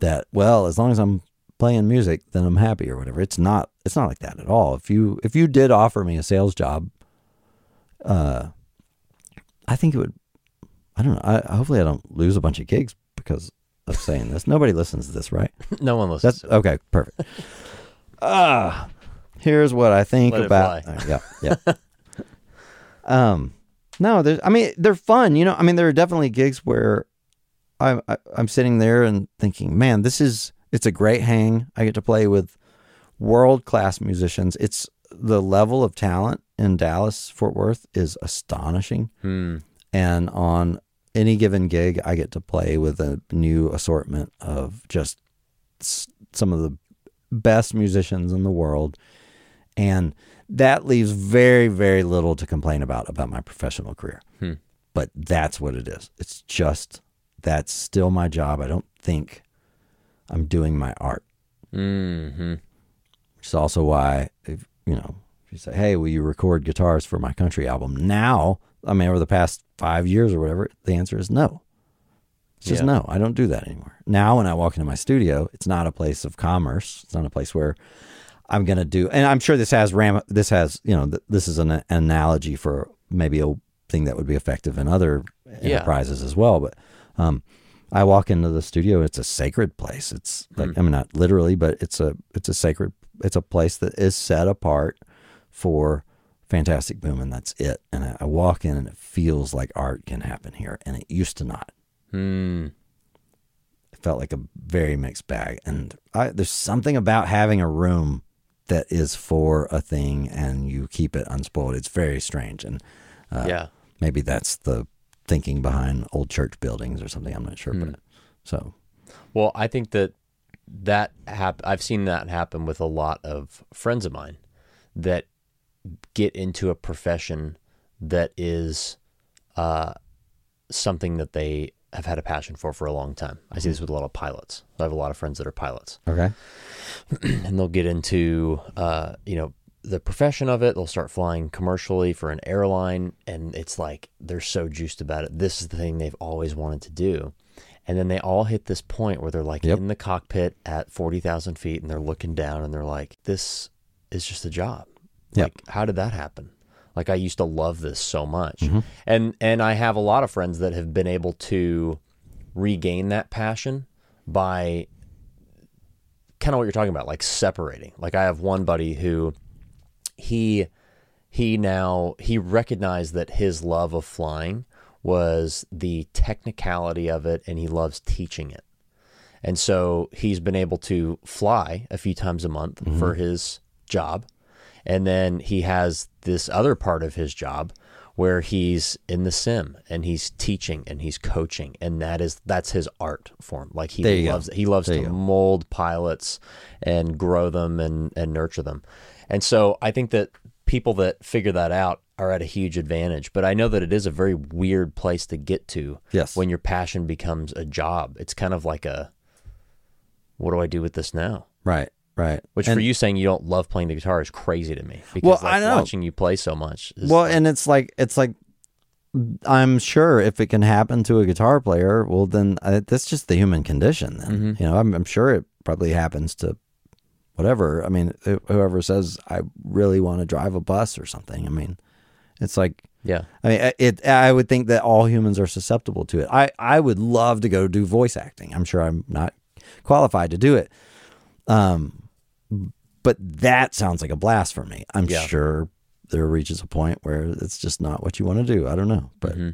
that well, as long as I'm playing music, then I'm happy or whatever. It's not it's not like that at all. If you if you did offer me a sales job, uh I think it would I don't know. I hopefully I don't lose a bunch of gigs because of saying this. Nobody listens to this, right? No one listens. That's okay, perfect. Ah, here's what I think Let it about. fly. uh, yeah, yeah. um, no, there's. I mean, they're fun. You know, I mean, there are definitely gigs where I'm I, I'm sitting there and thinking, man, this is it's a great hang. I get to play with world class musicians. It's the level of talent in Dallas Fort Worth is astonishing Hmm. and on any given gig i get to play with a new assortment of just some of the best musicians in the world. And that leaves very very little to complain about about my professional career. Hmm. but that's what it is. It's just that's still my job. I don't think i'm doing my art. Hmm which is also why if you know if you say hey will you record guitars for my country album? Now i mean over the past five years or whatever the answer is no it's just Yeah. no i don't do that anymore now when i walk into my studio it's not a place of commerce it's not a place where i'm going to do and i'm sure this has ram this has you know th- this is an, analogy for maybe a thing that would be effective in other Yeah. enterprises as well but um I walk into the studio. It's a sacred place. It's like I mean, not literally, but it's a it's a sacred. It's a place that is set apart for Fantastic Boom, and that's it. And I, I walk in, and it feels like art can happen here, and it used to not. Hmm. It felt like a very mixed bag. And I, there's something about having a room that is for a thing, and you keep it unspoiled. It's very strange, and uh, yeah. maybe that's the thinking behind old church buildings or something. I'm not sure, but so Well, I think that that hap- I've seen that happen with a lot of friends of mine that get into a profession that is uh, something that they have had a passion for for a long time. I see this with a lot of pilots. I have a lot of friends that are pilots, Okay. and they'll get into uh, you know the profession of it. They'll start flying commercially for an airline, and it's like they're so juiced about it. This is the thing they've always wanted to do. And then they all hit this point where they're like Yep. in the cockpit at 40,000 feet and they're looking down and they're like, this is just a job. Yep. Like, how did that happen? Like, I used to love this so much. Mm-hmm. And, and I have a lot of friends that have been able to regain that passion by kind of what you're talking about, like separating. Like, I have one buddy who he he now he recognized that his love of flying was the technicality of it and he loves teaching it and so he's been able to fly a few times a month for his job and then he has this other part of his job where he's in the sim and he's teaching and he's coaching. And that is that's his art form. Like he you go. loves he loves There to mold pilots and grow them and and nurture them. And so i think that people that figure that out are at a huge advantage. But i know that it is a very weird place to get to Yes. when your passion becomes a job. It's kind of like a what do i do with this now? Right. Right. which And- for you saying you don't love playing the guitar is crazy to me because Well, like, I know. watching you play so much is Well, and it's like it's like I'm sure if it can happen to a guitar player, well, then uh, that's just the human condition. Then Mm-hmm. you know, I'm, I'm sure it probably happens to whatever. I mean, whoever says I really want to drive a bus or something. I mean, it's like yeah I mean, uh, it. I would think that all humans are susceptible to it. I I would love to go do voice acting. I'm sure I'm not qualified to do it. Um, but that sounds like a blast for me. I'm Yeah. sure there reaches a point where it's just not what you want to do. I don't know, but Mm-hmm.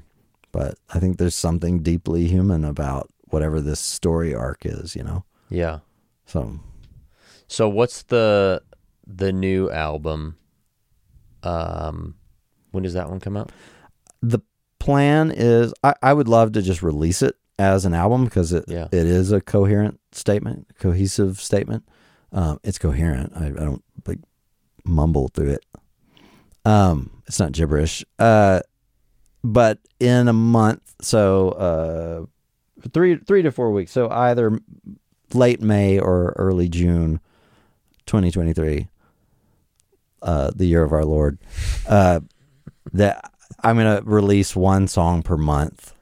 but I think there's something deeply human about whatever this story arc is. You know, yeah so so what's the the new album um when does that one come out the plan is I, I would love to just release it as an album because it Yeah. it is a coherent statement, cohesive statement. Um, it's coherent. I, I don't like mumble through it. Um, it's not gibberish. Uh, but in a month, so uh, three three to four weeks. So either late May or early June, twenty twenty three. Uh, the year of our Lord. Uh, that I'm gonna release one song per month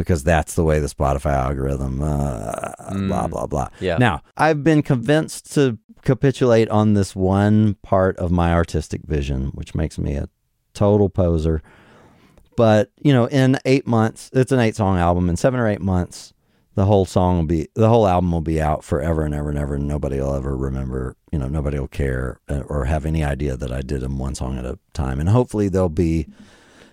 because that's the way the Spotify algorithm. Uh, Blah blah blah. Yeah. Now I've been convinced to capitulate on this one part of my artistic vision, which makes me a total poser. But you know, in eight months, it's an eight song album. In seven or eight months, the whole song will be, the whole album will be out forever and ever and ever, and nobody will ever remember. You know, nobody will care uh, or have any idea that I did them one song at a time. And hopefully, there'll be,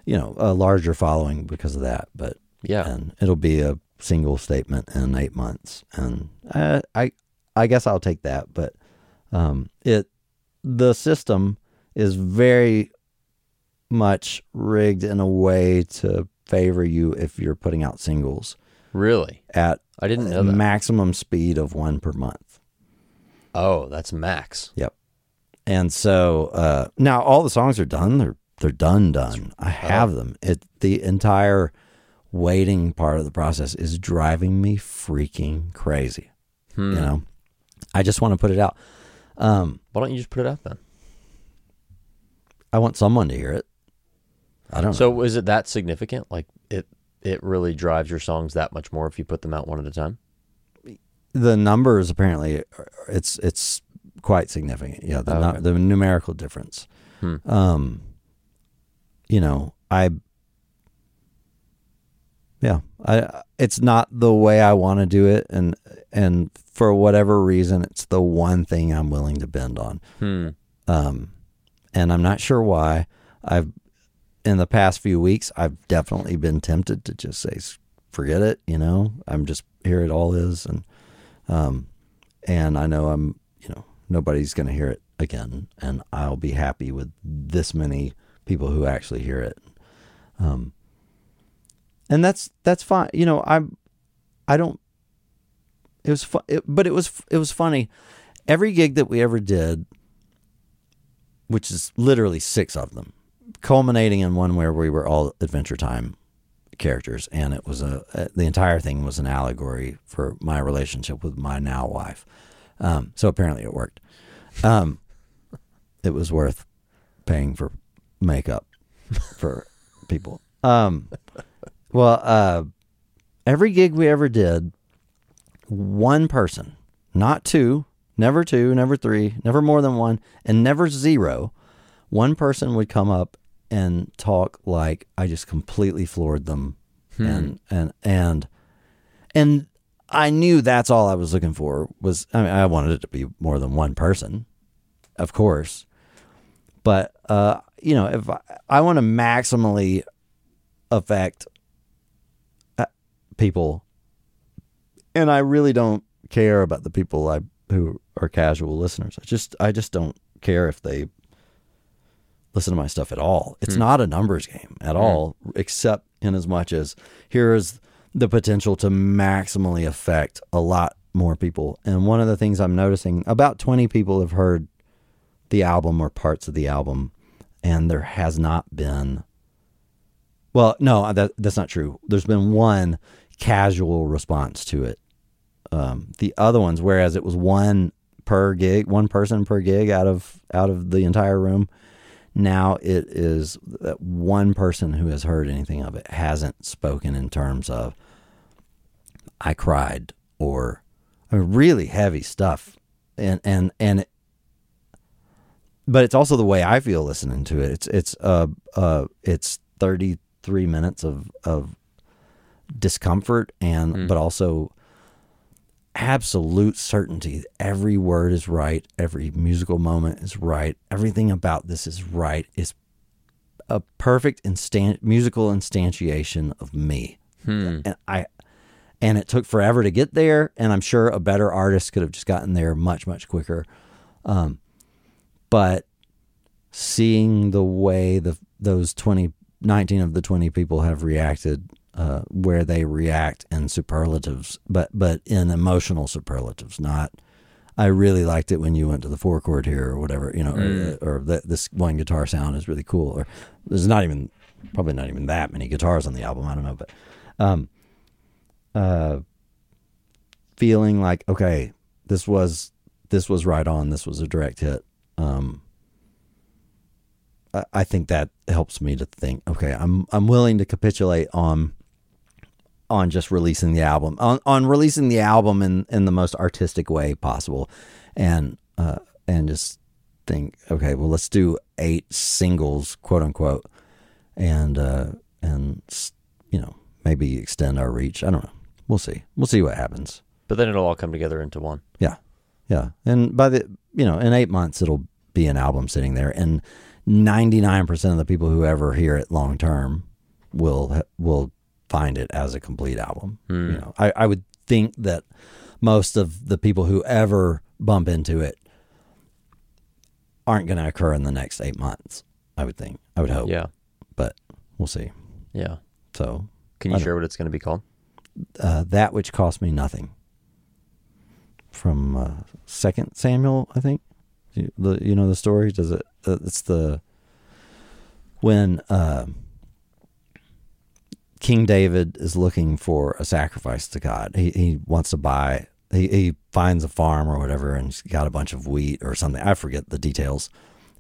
you know, a larger following because of that. But yeah and it'll be a single statement in eight months, and uh, I, I guess I'll take that. But um, it, the system is very much rigged in a way to favor you if you're putting out singles really at i didn't know that maximum speed of one per month. oh that's max Yep. And so uh, now all the songs are done. They're they're done done. I have them. It the entire waiting part of the process is driving me freaking crazy. Hmm. You know, I just want to put it out. Um, why don't you just put it out then I want someone to hear it. I don't know. so is it that significant like it it really drives your songs that much more if you put them out one at a time the numbers apparently it's it's quite significant. Yeah, the Okay. the numerical difference. Hmm. Um, you know, I yeah, I it's not the way I want to do it, and and for whatever reason, it's the one thing I'm willing to bend on. hmm Um, and I'm not sure why. I've in the past few weeks, I've definitely been tempted to just say, "Forget it," you know. I'm just here. It all is, and um, and I know I'm, you know, nobody's going to hear it again, and I'll be happy with this many people who actually hear it. Um, and that's that's fine. You know, I'm, I don't. It was it, but it was it was funny. Every gig that we ever did, which is literally six of them, culminating in one where we were all Adventure Time characters, and it was a, a the entire thing was an allegory for my relationship with my now wife. Um, so apparently it worked. Um, it was worth paying for makeup for people. Um, well, uh, every gig we ever did, one person, not two, never two, never three, never more than one, and never zero, one person would come up and talk like I just completely floored them, and and and and I knew that's all I was looking for was I mean I wanted it to be more than one person, of course, but uh, you know if I, I want to maximally affect people, and I really don't care about the people I who are casual listeners. I just I just don't care if they listen to my stuff at all. It's hmm. not a numbers game at hmm. all, except in as much as here is the potential to maximally affect a lot more people. And one of the things I'm noticing about 20 people have heard the album or parts of the album, and there has not been. Well, no, that, that's not true. There's been one casual response to it. Um, the other ones, whereas it was one per gig, one person per gig out of out of the entire room, now it is that one person who has heard anything of it hasn't spoken in terms of I cried or I mean, really heavy stuff, and and and. It, but it's also the way I feel listening to it. It's it's uh uh it's thirty three minutes of of discomfort and but also absolute certainty. Every word is right. Every musical moment is right. Everything about this is right. is a perfect instant musical instantiation of me. And I and it took forever to get there. And I'm sure a better artist could have just gotten there much much quicker. Um, but seeing the way the those 20 19 of the 20 people have reacted uh, where they react in superlatives but but in emotional superlatives not I really liked it when you went to the four chord here or whatever you know or, or that this one guitar sound is really cool or there's not even probably not even that many guitars on the album I don't know but um uh feeling like okay this was this was right on this was a direct hit um I- I think that helps me to think. Okay, I'm I'm willing to capitulate on on just releasing the album on on releasing the album in in the most artistic way possible, and uh, and just think. Okay, well let's do eight singles, quote unquote, and uh, and you know maybe extend our reach. I don't know. We'll see. We'll see what happens. But then it'll all come together into one. Yeah, yeah. And by the you know, in eight months it'll be an album sitting there, and ninety nine percent of the people who ever hear it long term will will find it as a complete album. You know, I, I would think that most of the people who ever bump into it aren't going to occur in the next eight months. I would think. I would hope. Yeah. but we'll see. Yeah. So Can you share what it's going to be called? uh, that which cost me nothing from uh, Second Samuel, I think. You, the, you know the story. Does it? Uh, it's the when uh, King David is looking for a sacrifice to God. He he wants to buy. He he finds a farm or whatever, and he's got a bunch of wheat or something. I forget the details.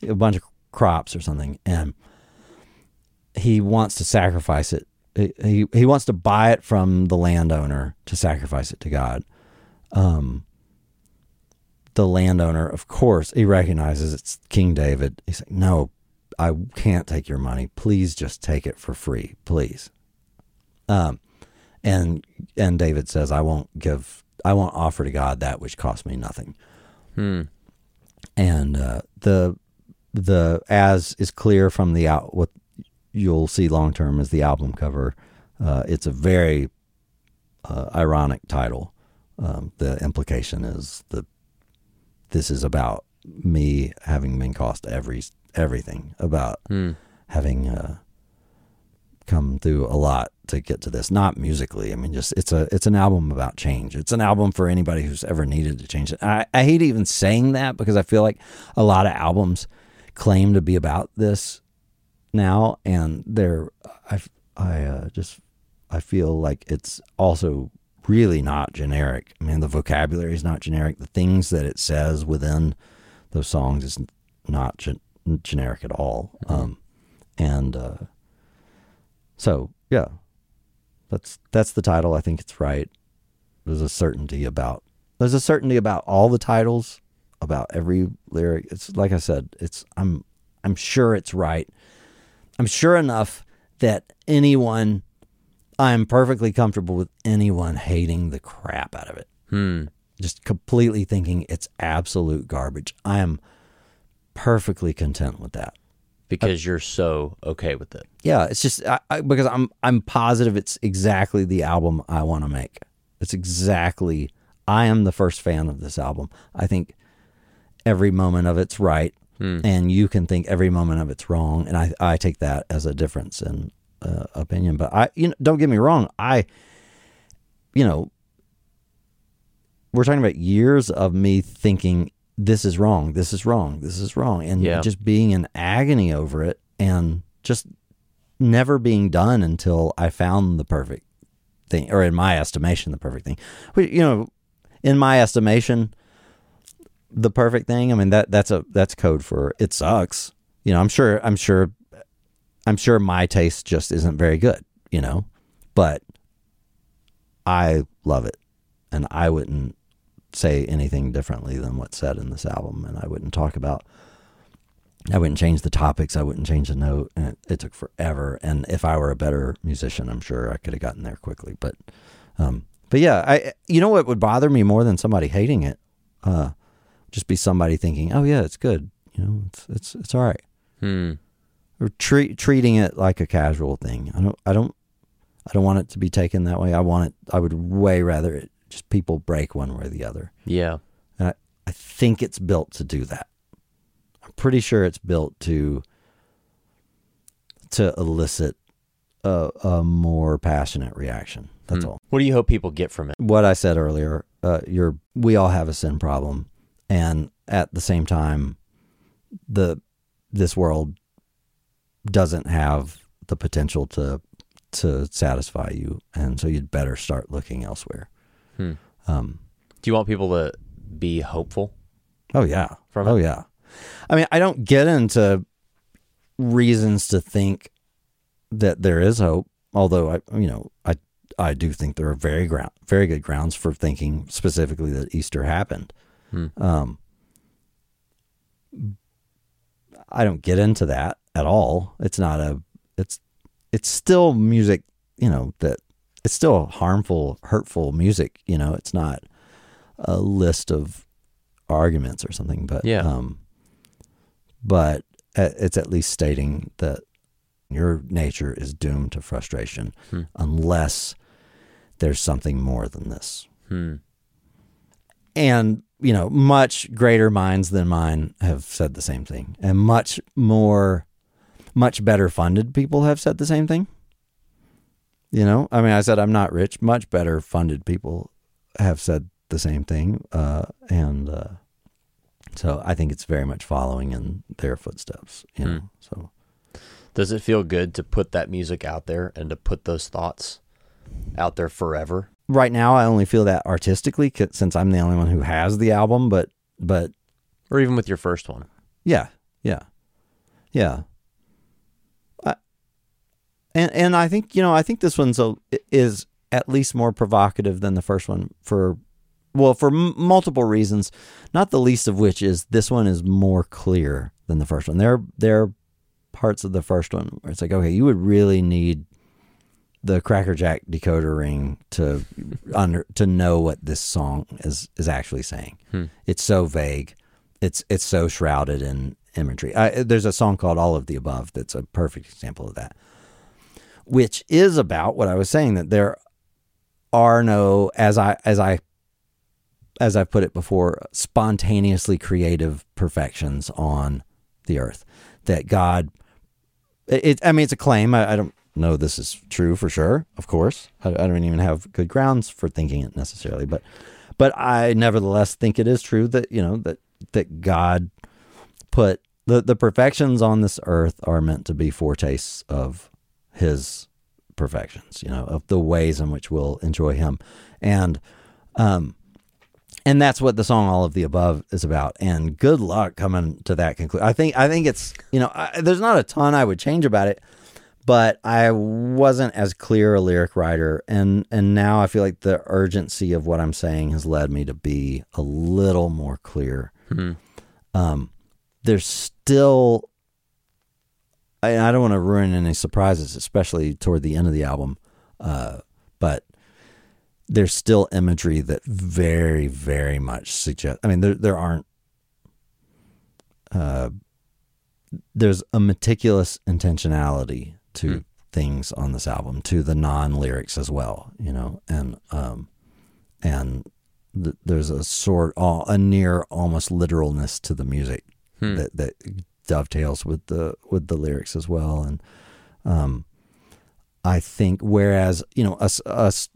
A bunch of crops or something, and he wants to sacrifice it. He, he he wants to buy it from the landowner to sacrifice it to God. Um, the landowner, of course, he recognizes it's King David. He's like, "No, I can't take your money. Please just take it for free, please." Um, and and David says, "I won't give. I won't offer to God that which cost me nothing." Hmm. and uh, the the as is clear from the out what you'll see long term is the album cover. Uh, it's a very uh, ironic title. Um, the implication is that this is about me having been cost every everything about Hmm. having uh, come through a lot to get to this. Not musically. I mean, just it's a it's an album about change. It's an album for anybody who's ever needed to change it. I, I hate even saying that because I feel like a lot of albums claim to be about this now, and they're I I uh, just I feel like it's also really not generic. I mean, the vocabulary is not generic. The things that it says within those songs is not gen- generic at all. Um, and uh, so, yeah, that's that's the title. I think it's right. There's a certainty about there's a certainty about all the titles, about every lyric. It's like I said. It's I'm I'm sure it's right. I'm sure enough that anyone I'm perfectly comfortable with anyone hating the crap out of it. Hmm. Just completely thinking it's absolute garbage. I am perfectly content with that. Because you're so okay with it. Yeah, it's just I, I, because I'm I'm positive it's exactly the album I want to make. It's exactly I am the first fan of this album. I think every moment of it's right, and you can think every moment of it's wrong, and I I take that as a difference in uh, opinion. But I you know don't get me wrong, I you know we're talking about years of me thinking this is wrong, this is wrong, this is wrong, and Yeah. just being in agony over it, and just never being done until I found the perfect thing, or in my estimation, the perfect thing. Which, you know, in my estimation, the perfect thing. I mean that that's a that's code for it sucks. You know, I'm sure I'm sure I'm sure my taste just isn't very good. You know, but I love it, and I wouldn't say anything differently than what's said in this album, and I wouldn't talk about. I wouldn't change the topics. I wouldn't change the note, and it, it took forever. And if I were a better musician, I'm sure I could have gotten there quickly. But, um, but yeah, I you know what would bother me more than somebody hating it, uh, just be somebody thinking, oh yeah, it's good. You know, it's it's it's all right, Hmm. or treat treating it like a casual thing. I don't I don't I don't want it to be taken that way. I want it. I would way rather it just people break one way or the other. Yeah. And I, I think it's built to do that. I'm pretty sure it's built to to elicit a, a more passionate reaction. That's Hmm. all. What do you hope people get from it? What I said earlier, uh, you're we all have a sin problem, and at the same time, the this world doesn't have the potential to to satisfy you, and so you'd better start looking elsewhere. Hmm. Um, Do you want people to be hopeful? Oh yeah. From oh it? yeah. I mean, I don't get into reasons to think that there is hope, although I, you know, I I do think there are very ground, very good grounds for thinking specifically that Easter happened. Hmm. Um, I don't get into that at all. It's not a. It's it's still music, you know that it's still harmful, hurtful music. You know, it's not a list of arguments or something, but Yeah. um, but it's at least stating that your nature is doomed to frustration Hmm. unless there's something more than this. Hmm. And you know, much greater minds than mine have said the same thing, and much more, much better funded people have said the same thing. You know, I mean, I said I'm not rich. Much better funded people have said the same thing, uh, and uh, so I think it's very much following in their footsteps. You know, so Does it feel good to put that music out there and to put those thoughts out there forever? right now I only feel that artistically since I'm the only one who has the album, but but Or even with your first one? Yeah, yeah, yeah. And and I think you know I think this one's a, is at least more provocative than the first one for well for m- multiple reasons, not the least of which is this one is more clear than the first one. There there are parts of the first one where it's like okay you would really need the Cracker Jack decoder ring to under to know what this song is is actually saying. Hmm. It's so vague it's it's so shrouded in imagery. I, there's a song called "All of the Above" that's a perfect example of that, which is about what I was saying that there are no as I as I as I put it before spontaneously creative perfections on the earth that God. It, I mean, it's a claim. I, I don't know this is true for sure. Of course, I, I don't even have good grounds for thinking it necessarily, but but I nevertheless think it is true that you know that that God put the the perfections on this earth are meant to be foretastes of His perfections. You know, of the ways in which we'll enjoy Him, and um, and that's what the song all of the above is about. And good luck coming to that conclusion i think i think it's you know I, there's not a ton i would change about it but i wasn't as clear a lyric writer. And and now i feel like the urgency of what i'm saying has led me to be a little more clear. Um there's still I, I don't want to ruin any surprises especially toward the end of the album uh but there's still imagery that very, very much suggests. I mean, there there aren't. Uh, there's a meticulous intentionality to things on this album, to the non lyrics as well, you know, and um, and th- there's a sort, a near almost literalness to the music that that dovetails with the with the lyrics as well, and um, I think whereas you know us us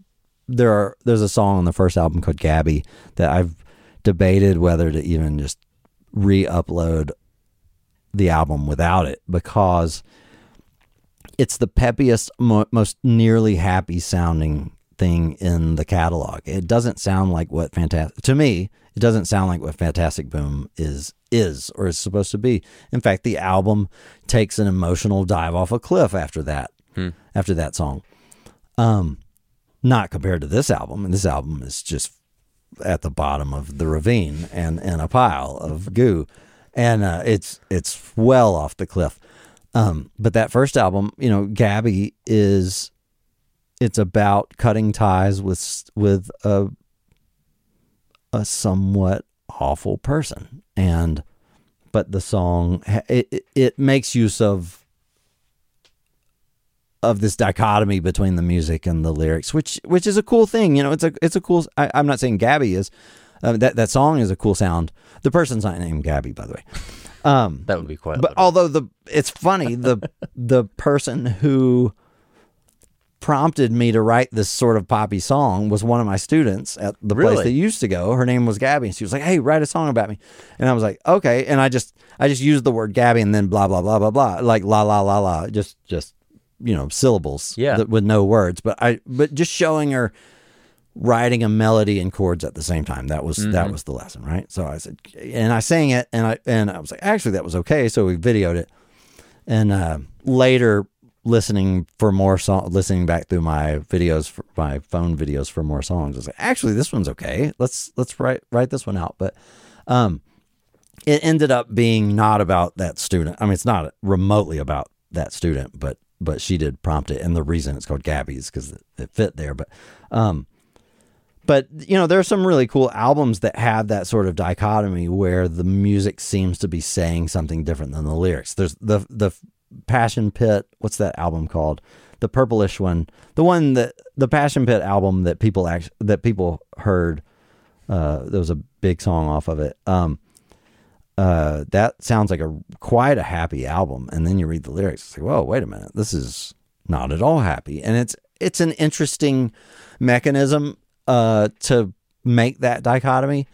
there are there's a song on the first album called Gabby that I've debated whether to even just re-upload the album without it because it's the peppiest mo- most nearly happy sounding thing in the catalog. It doesn't sound like what fantastic to me, it doesn't sound like what Fantastic Boom is is or is supposed to be. In fact, the album takes an emotional dive off a cliff after that. After that song. Um not compared to this album. And this album is just at the bottom of the ravine and, and a pile of goo, and uh, it's it's well off the cliff. Um, but that first album, you know, Gabby is it's about cutting ties with with a a somewhat awful person, and but the song it it, makes use of of this dichotomy between the music and the lyrics, which which is a cool thing. You know, it's a it's a cool. I, I'm not saying Gabby is. Uh, that that song is a cool sound. The person's not named Gabby, by the way. Um, That would be quite. but although the it's funny the the person who prompted me to write this sort of poppy song was one of my students at the place Really? that used to go. Her name was Gabby, and she was like, "Hey, write a song about me." And I was like, "Okay." And I just I just used the word Gabby and then blah blah blah blah blah, like la la la la, just just you know syllables, Yeah. that, with no words. But I but just showing her writing a melody and chords at the same time. That was that was the lesson, right? So I said, and I sang it, and I and I was like, actually, that was okay. So we videoed it, and uh, later listening for more song, listening back through my videos, for, my phone videos for more songs, I was like, actually, this one's okay. Let's let's write write this one out. But um, it ended up being not about that student. I mean, it's not remotely about that student, but but she did prompt it, and the reason it's called Gabby is because it, it fit there. But um, but you know, there are some really cool albums that have that sort of dichotomy where the music seems to be saying something different than the lyrics. There's the the Passion Pit. What's that album called? The purplish one, the one that the Passion Pit album that people act that people heard. Uh, there was a big song off of it. Um, uh, that sounds like a quite a happy album, and then you read the lyrics. It's like, whoa, wait a minute, this is not at all happy, and it's it's an interesting mechanism uh, to make that dichotomy,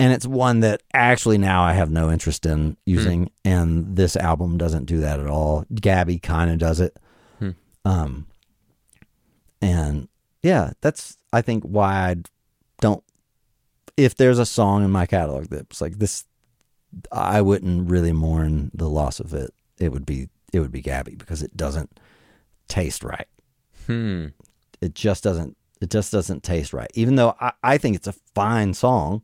and it's one that actually now I have no interest in using, and this album doesn't do that at all. Gabby kind of does it, um, and yeah, that's I think why I don't. If there's a song in my catalog that's like this I wouldn't really mourn the loss of it. It would be it would be Gabby because it doesn't taste right. Hmm. It just doesn't it just doesn't taste right. Even though I, I think it's a fine song,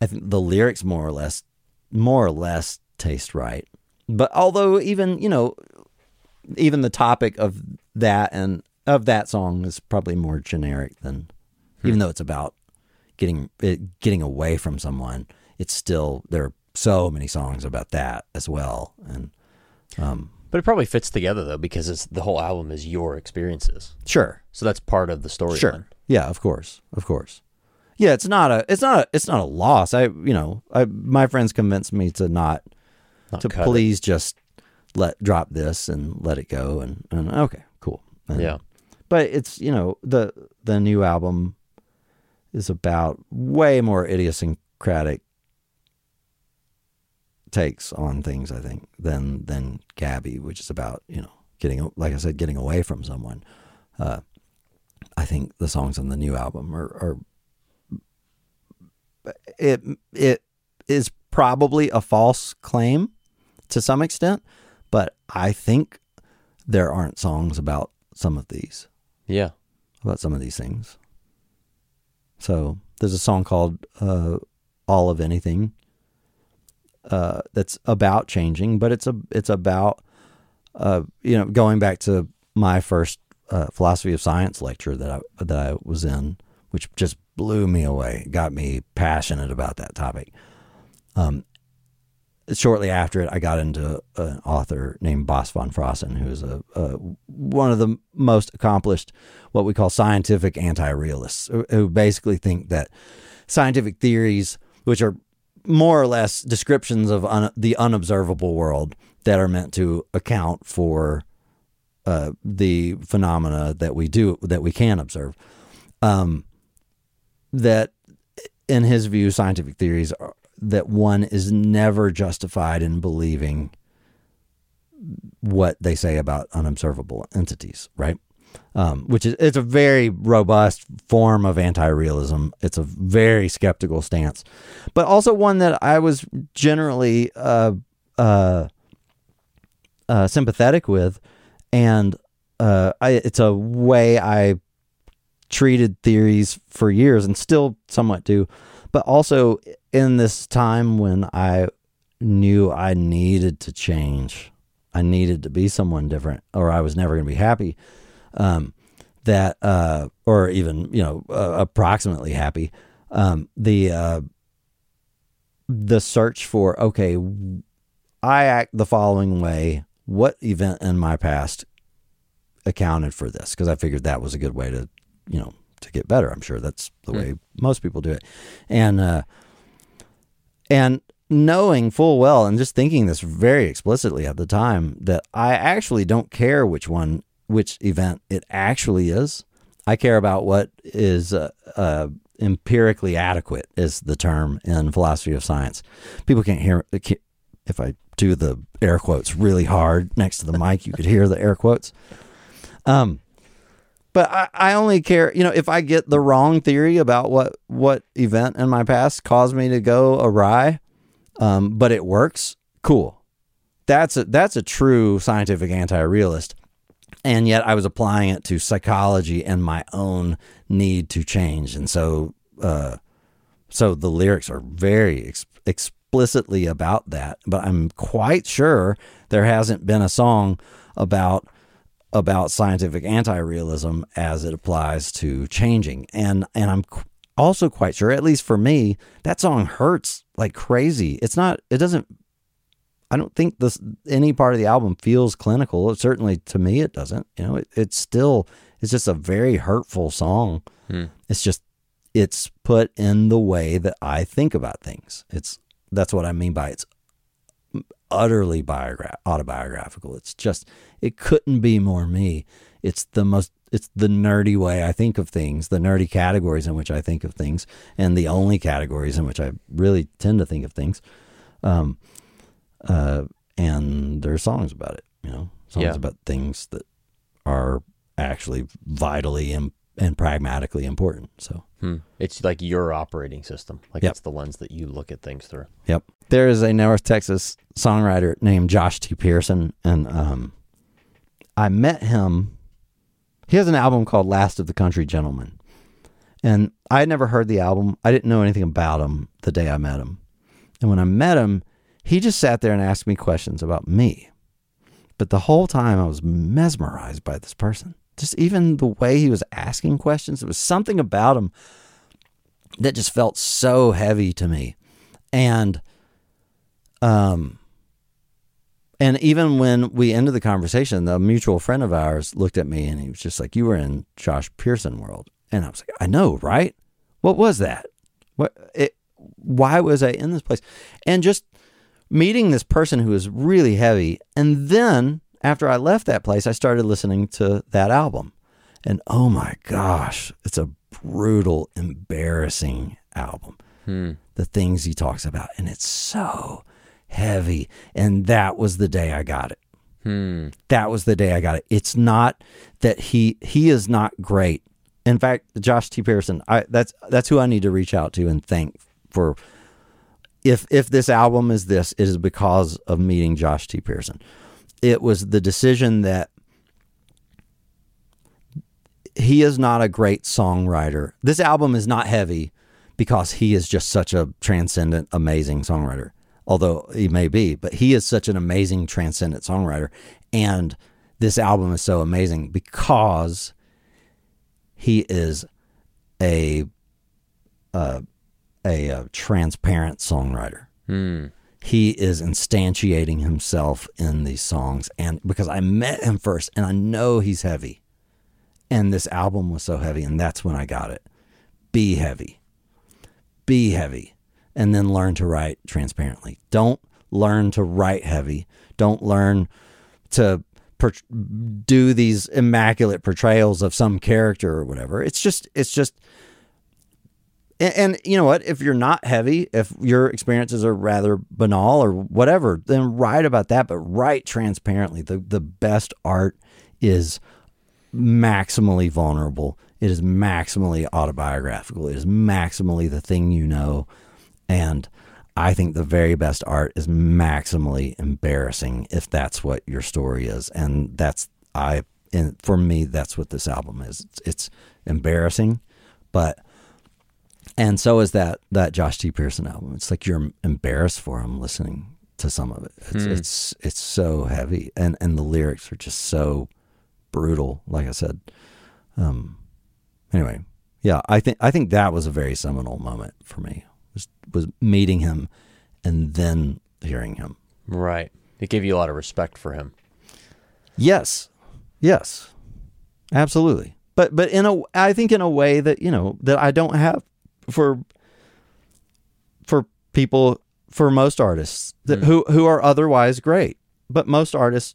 I think the lyrics more or less more or less taste right. But although even, you know, even the topic of that and of that song is probably more generic than even though it's about getting it, getting away from someone it's still there are so many songs about that as well and um But it probably fits together though because it's the whole album is your experiences. sure So that's part of the story. sure yeah of course of course yeah it's not a it's not a, it's not a loss i you know i my friends convinced me to not Not to cut it. please just let drop this and let it go and, and okay And- Yeah. but it's you know the the new album is about way more idiosyncratic takes on things I think than than Gabby, which is about you know getting like I said getting away from someone. Uh, I think the songs on the new album are, are it it is probably a false claim to some extent, but I think there aren't songs about some of these Yeah. about some of these things. So there's a song called uh, "All of Anything" uh, that's about changing, but it's a it's about uh, you know going back to my first uh, philosophy of science lecture that I that I was in, which just blew me away, got me passionate about that topic. Um, shortly after it, I got into an author named Bas van Fraassen, who is a, a one of the most accomplished, what we call scientific anti-realists, who- who basically think that scientific theories, which are more or less descriptions of un, the unobservable world that are meant to account for uh, the phenomena that we do that we can observe, um, that in his view, scientific theories are that one is never justified in believing what they say about unobservable entities, right? Um, which is it's a very robust form of anti-realism. It's a very skeptical stance, but also one that I was generally uh, uh, uh, sympathetic with, and uh, I, it's a way I treated theories for years and still somewhat do, but also in this time when I knew I needed to change, I needed to be someone different, or I was never going to be happy. Um, that, uh, or even you know, uh, approximately happy. Um, the uh, the search for okay, I act the following way. What event in my past accounted for this? Because I figured that was a good way to, you know, to get better. I'm sure that's the way most people do it, and uh, and knowing full well and just thinking this very explicitly at the time that I actually don't care which one, which event it actually is. I care about what is uh, uh, empirically adequate, is the term in philosophy of science. People can't hear if I do the air quotes really hard next to the mic. You could hear the air quotes. Um, but I, I only care, you know, if I get the wrong theory about what what event in my past caused me to go awry, um, but it works, cool. That's a that's a true scientific anti-realist. And yet I was applying it to psychology and my own need to change. And so uh, so the lyrics are very ex- explicitly about that, but I'm quite sure there hasn't been a song about about scientific anti-realism as it applies to changing. And and I'm also quite sure, at least for me, that song hurts like crazy. It's not. It doesn't. I don't think this any part of the album feels clinical. It, Certainly to me, it doesn't. You know, it, it's still. It's just a very hurtful song. Hmm. It's just. It's put in the way that I think about things. It's that's what I mean by it's utterly biogra- autobiographical. It's just it couldn't be more me. It's the most it's the nerdy way I think of things, the nerdy categories in which I think of things, and the only categories in which I really tend to think of things. Um, uh, and there are songs about it, you know, songs Yeah. about things that are actually vitally and, and pragmatically important. So. Hmm. It's like your operating system. Like Yep. it's the lens that you look at things through. Yep. There is a North Texas songwriter named Josh T. Pearson, and um, I met him. He has an album called Last of the Country Gentlemen. And I had never heard the album. I didn't know anything about him the day I met him. And when I met him, he just sat there and asked me questions about me. But the whole time I was mesmerized by this person. Just even the way he was asking questions, it was something about him that just felt so heavy to me. And um and even when we ended the conversation, the mutual friend of ours looked at me and he was just like, "You were in Josh Pearson world," and I was like, "I know, right? What was that? What? It, why was I in this place?" And just meeting this person who was really heavy, and then after I left that place, I started listening to that album. And oh my gosh, it's a brutal, embarrassing album. Hmm. The things he talks about. And it's so heavy. And that was the day I got it. Hmm. That was the day I got it. It's not that he he is not great. In fact, Josh T. Pearson, I that's that's who I need to reach out to and thank for if if this album is this, it is because of meeting Josh T. Pearson. It was the decision that he is not a great songwriter. This album is not heavy because he is just such a transcendent, amazing songwriter. Although he may be, but he is such an amazing, transcendent songwriter. And this album is so amazing because he is a uh, a, uh transparent songwriter. He is instantiating himself in these songs, and because I met him first, and I know he's heavy, and this album was so heavy, and that's when I got it. Be heavy, be heavy, and then learn to write transparently. Don't learn to write heavy. Don't learn to per- do these immaculate portrayals of some character or whatever. It's just, it's just and, and you know what? If you're not heavy, if your experiences are rather banal or whatever, then write about that, but write transparently. The the best art is maximally vulnerable. It is maximally autobiographical. It is maximally the thing you know. And I think the very best art is maximally embarrassing if that's what your story is. And that's I and for me that's what this album is. It's, it's embarrassing, but and so is that that Josh T. Pearson album. It's like you're embarrassed for him listening to some of it. It's it's it's so heavy, and and the lyrics are just so brutal. Like I said, um, anyway, yeah, I think I think that was a very seminal moment for me. Was was meeting him, and then hearing him. Right. It gave you a lot of respect for him. Yes, yes, absolutely. But but in a I think in a way that you know that I don't have for for people for most artists that who who are otherwise great. But most artists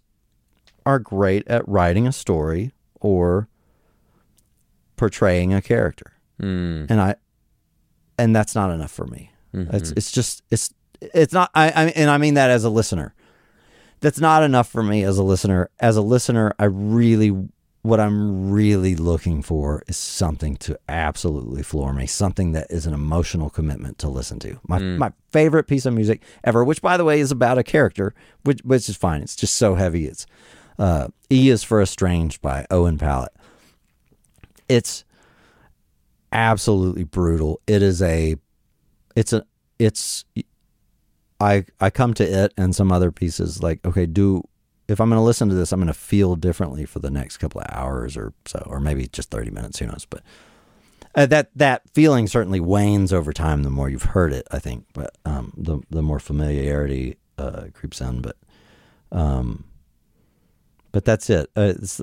are great at writing a story or portraying a character. Mm. And I and that's not enough for me. It's it's just it's it's not I, I and I mean that as a listener. That's not enough for me as a listener. As a listener, I really what I'm really looking for is something to absolutely floor me, something that is an emotional commitment to listen to. My my favorite piece of music ever, which by the way is about a character, which which is fine. It's just so heavy. It's uh, E is for Estranged by Owen Pallett. It's absolutely brutal. It is a it's a it's I I come to it and some other pieces like okay do if I'm going to listen to this I'm going to feel differently for the next couple of hours or so or maybe just 30 minutes who knows but uh, that that feeling certainly wanes over time the more you've heard it I think but um the the more familiarity uh creeps in but um but that's it uh, it's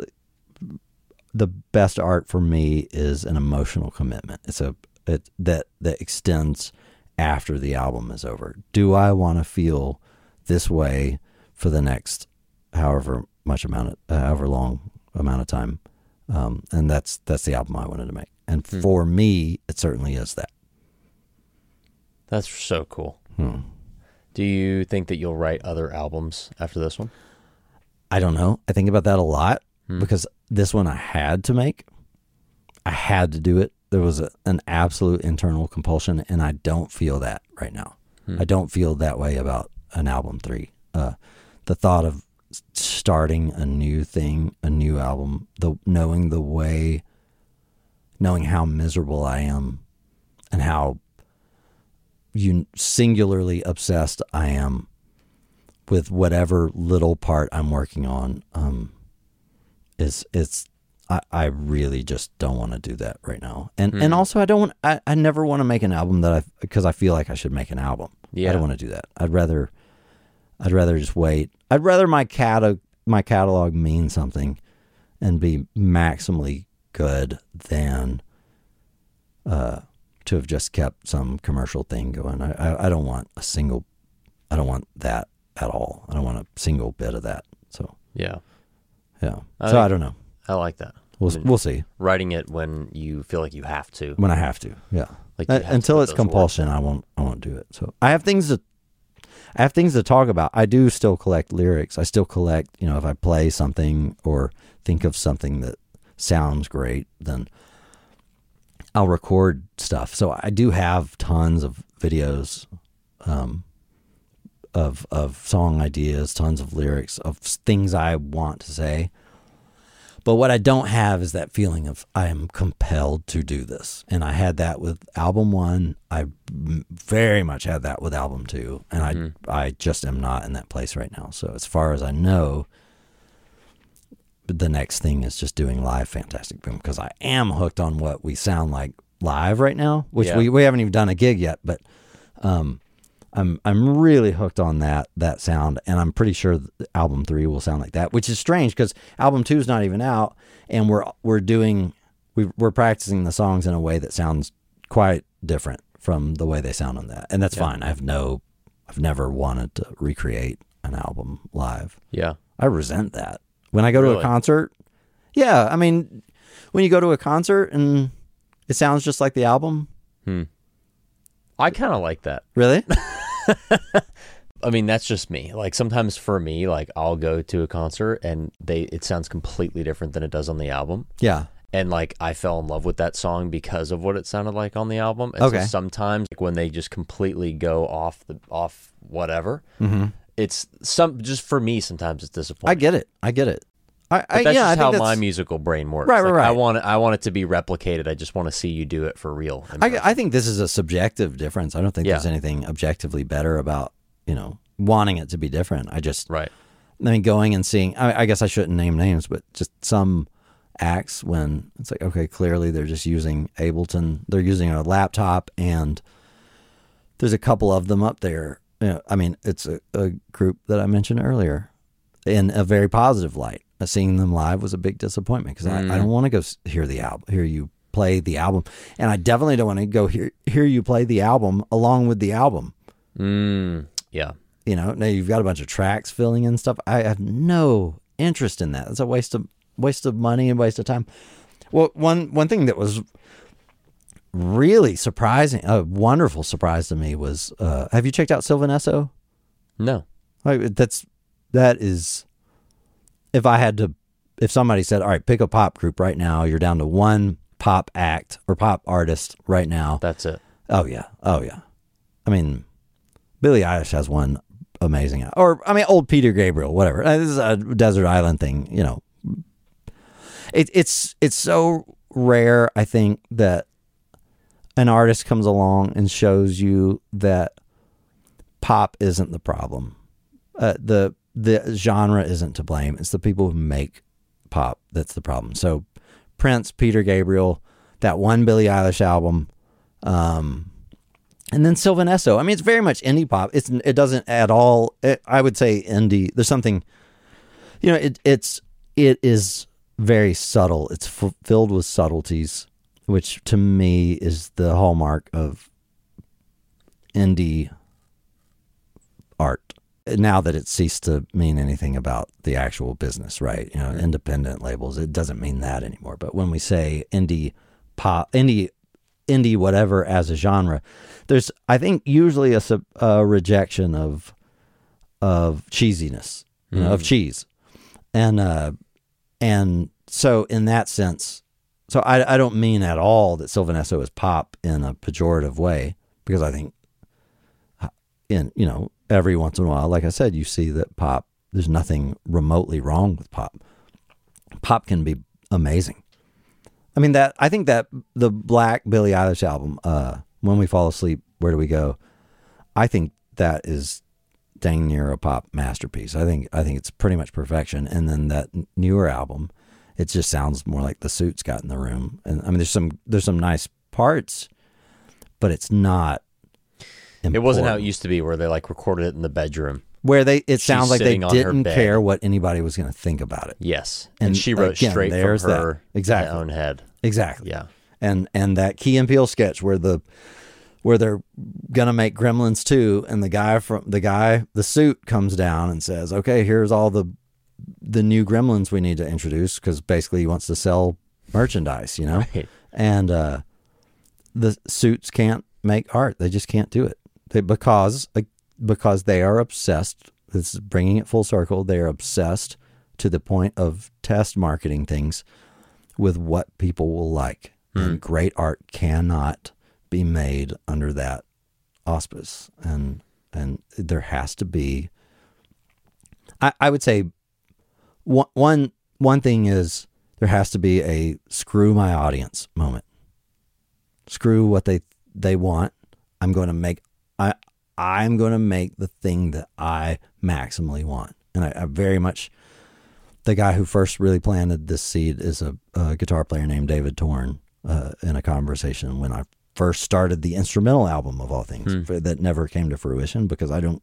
the best art for me is an emotional commitment. It's a it, that that extends after the album is over. Do I want to feel this way for the next however much amount of uh, however long amount of time? Um, and that's that's the album I wanted to make. And for me, it certainly is that. That's so cool. Hmm. Do you think that you'll write other albums after this one? I don't know. I think about that a lot because this one I had to make. I had to do it. There was a, an absolute internal compulsion, and I don't feel that right now. I don't feel that way about an album three. Uh, the thought of starting a new thing, a new album, the knowing the way, knowing how miserable I am, and how you singularly obsessed I am with whatever little part I'm working on. Um, is it's I, I really just don't want to do that right now. And and also I don't want I, I never want to make an album that I because I feel like I should make an album. Yeah, I don't want to do that. I'd rather I'd rather just wait. I'd rather my cat my catalog mean something and be maximally good than uh to have just kept some commercial thing going. I, I, I don't want a single I don't want that at all. I don't want a single bit of that. So Yeah. Yeah. I so think- I don't know. I like that. We'll I mean, we'll see writing it when you feel like you have to. when I have to. Yeah. Like Uh, have until it's compulsion, I won't. I won't do it. So I have things to. I have things to talk about. I do still collect lyrics. I still collect. You know, if I play something or think of something that sounds great, then I'll record stuff. So I do have tons of videos, um, of of song ideas, tons of lyrics of things I want to say. But what I don't have is that feeling of I am compelled to do this. And I had that with album one. I very much had that with album two. And I I just am not in that place right now. So as far as I know, the next thing is just doing live Fantastic Boom because I am hooked on what we sound like live right now, which Yeah. we, we haven't even done a gig yet, but um I'm I'm really hooked on that that sound, and I'm pretty sure album three will sound like that, which is strange because album two is not even out, and we're we're doing we we're practicing the songs in a way that sounds quite different from the way they sound on that, and that's Yeah. fine. I have no, I've never wanted to recreate an album live. Yeah. I resent that when I go to a concert. Yeah, I mean, when you go to a concert and it sounds just like the album, hmm. I kind of like that. really? I mean, that's just me. Like sometimes for me, like I'll go to a concert and they it sounds completely different than it does on the album. yeah. And like I fell in love with that song because of what it sounded like on the album. And Okay. so sometimes like, when they just completely go off the off whatever, mm-hmm. it's some just for me sometimes it's disappointing. I get it. I get it. I, I But that's yeah, just think how my musical brain works. Right, right, Like, I want it, I want it to be replicated. I just want to see you do it for real. I, I think this is a subjective difference. I don't think Yeah. there's anything objectively better about you know wanting it to be different. I just right. I mean going and seeing. I, I guess I shouldn't name names, but just some acts when it's like okay, clearly they're just using Ableton. They're using a laptop, and there's a couple of them up there. You know, I mean, it's a, a group that I mentioned earlier in a very positive light. Seeing them live was a big disappointment because I, I don't want to go hear the album, hear you play the album, and I definitely don't want to go hear hear you play the album along with the album. Mm, yeah. You know, now you've got a bunch of tracks filling in stuff. I have no interest in that. It's a waste of waste of money and waste of time. Well, one one thing that was really surprising, a wonderful surprise to me was, uh, have you checked out Sylvan Esso? No. Like that's that is if I had to if somebody said, "All right, pick a pop group right now. You're down to one pop act or pop artist right now." That's it. Oh yeah. Oh yeah. I mean, Billie Eilish has one amazing or I mean old Peter Gabriel, whatever. Uh, This is a desert island thing, you know. It, it's it's so rare, I think, that an artist comes along and shows you that pop isn't the problem. Uh, the the genre isn't to blame. It's the people who make pop that's the problem. So Prince, Peter Gabriel, that one Billie Eilish album, um, and then Sylvan Esso. I mean, it's very much indie pop. It's it doesn't at all. It, I would say indie. There's something, you know. It it's it is very subtle. It's f- filled with subtleties, which to me is the hallmark of indie. Now that it ceased to mean anything about the actual business, right? You know, mm-hmm. independent labels, it doesn't mean that anymore. But when we say indie pop, indie, indie, whatever as a genre, there's, I think, usually a, a rejection of, of cheesiness, you know, of mm-hmm. cheese, and uh, and so in that sense, so I, I don't mean at all that Sylvan Esso is pop in a pejorative way because I think uh, in you know every once in a while like i said you see that pop there's nothing remotely wrong with pop. Pop can be amazing. I mean that i think that the black billie eilish album uh when we fall asleep where do we go i think that is dang near a pop masterpiece. I think i think it's pretty much perfection. And then that newer album it just sounds more like the suits got in the room. And i mean there's some there's some nice parts but it's not It wasn't how it used to be where they like recorded it in the bedroom. where they it sounds like they sitting on her didn't bed. care what anybody was going to think about it. Yes. And, And she wrote again, straight there's from that. her Exactly. own head. Exactly. Yeah. And and that Key and Peele sketch where the where they're gonna make Gremlins 2 and the guy from the guy the suit comes down and says, "Okay, here's all the the new Gremlins we need to introduce because basically he wants to sell merchandise, you know, Right. and uh, the suits can't make art; they just can't do it they, because because they are obsessed. This is bringing it full circle. They are obsessed to the point of test marketing things with what people will like, and hmm. great art cannot be made under that auspice, and and there has to be. I, I would say one one one thing is there has to be a screw my audience moment. Screw what they they want. I'm going to make I'm going to make the thing that I maximally want, and I, I very much. The guy who first really planted this seed is a, a guitar player named David Torn. Uh, in a conversation when I first started the instrumental album of all things for- that never came to fruition because I don't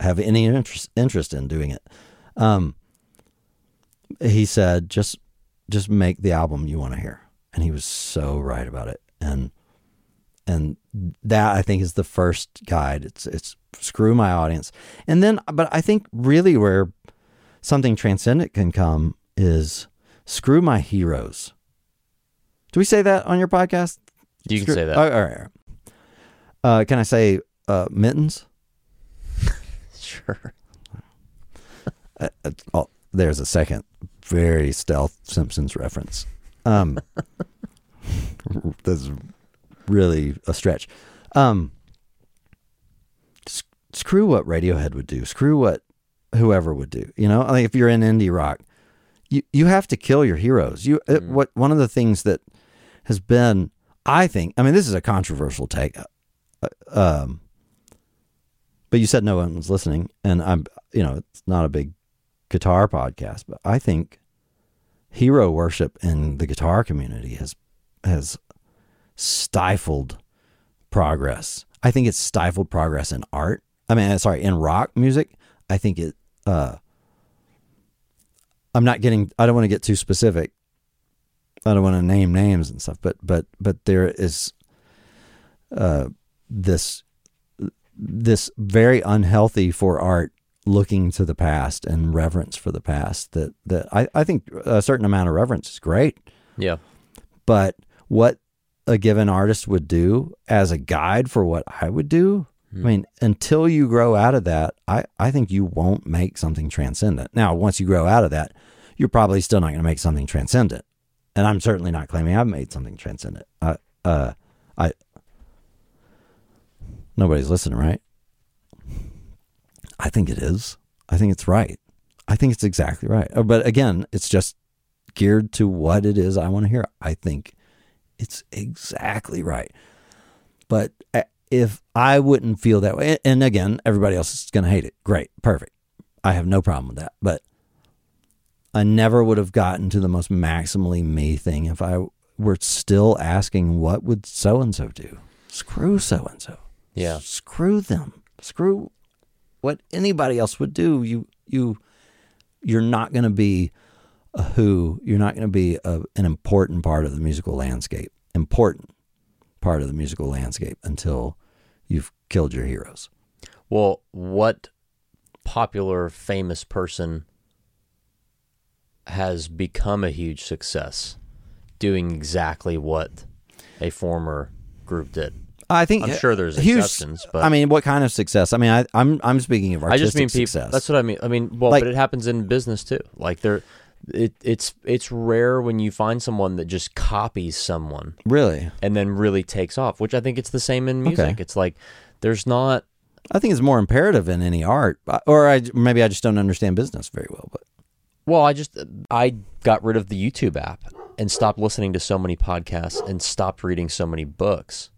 have any interest interest in doing it. Um, he said, "Just just make the album you want to hear," and he was so right about it. And and that I think is the first guide. It's it's screw my audience, and then but I think really where something transcendent can come is screw my heroes. Do we say that on your podcast? You can say that. Oh, all right. all right. Uh, can I say uh, mittens? Sure. Uh, uh, oh, there's a second very stealth Simpsons reference. Um, this is really a stretch. Um, s- screw what Radiohead would do. Screw what whoever would do. You know, like if you're in indie rock, you you have to kill your heroes. You uh, what one of the things that has been, I think. I mean, this is a controversial take. Uh, um, but you said no one was listening, and I'm, you know, it's not a big guitar podcast, but I think hero worship in the guitar community has has stifled progress. I think it's stifled progress in art. I mean, uh, sorry, in rock music. I think it. uh I'm not getting. I don't want to get too specific. I don't want to name names and stuff, but but but there is uh, this this very unhealthy for art looking to the past and reverence for the past that that I, I think a certain amount of reverence is great Yeah. but what a given artist would do as a guide for what I would do I mean until you grow out of that I, I think you won't make something transcendent now once you grow out of that you're probably still not going to make something transcendent and I'm certainly not claiming I've made something transcendent uh, uh, I nobody's listening right I think it is. I think it's right. I think it's exactly right. Uh, But again, it's just geared to what it is I want to hear. I think it's exactly right. But uh, if I wouldn't feel that way, and again, everybody else is going to hate it. Great, perfect. I have no problem with that. But I never would have gotten to the most maximally me thing if I were still asking, what would so and so do? Screw so and so. Yeah. Screw them. Screw what anybody else would do. You you you're not going to be a who. You're not going to be a, an important part of the musical landscape. Important part of the musical landscape until you've killed your heroes. Well, what popular famous person has become a huge success doing exactly what a former group did? I think I'm sure there's huge- exceptions, but- I mean, what kind of success? I mean, I, I'm I'm speaking of I artistic just mean people. success. That's what I mean. I mean, well, Like- but it happens in business too. Like there, it, it's it's rare when you find someone that just copies someone really. and then really takes off. Which I think it's the same in music. Okay. It's like there's not. I think it's more imperative in any art, uh, or I maybe I just don't understand business very well. But Well, I just I got rid of the YouTube app and stopped listening to so many podcasts and stopped reading so many books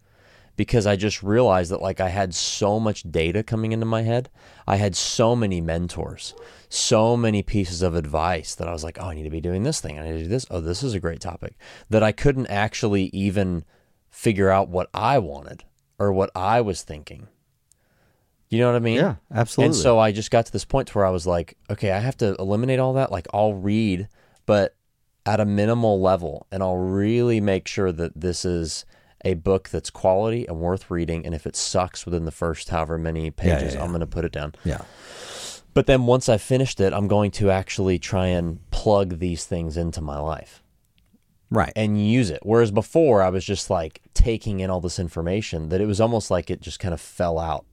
because I just realized that like I had so much data coming into my head. I had so many mentors, so many pieces of advice that I was like, "Oh, I need to be doing this thing. I need to do this. Oh, this is a great topic." That I couldn't actually even figure out what I wanted or what I was thinking. You know what I mean? yeah, absolutely. And so I just got to this point where I was like, okay, I have to eliminate all that. Like I'll read, but at a minimal level, and I'll really make sure that this is a book that's quality and worth reading. And if it sucks within the first however many pages, yeah, I'm going to put it down. yeah, But then once I finished it, I'm going to actually try and plug these things into my life Right. and use it. Whereas before, I was just like taking in all this information that it was almost like it just kind of fell out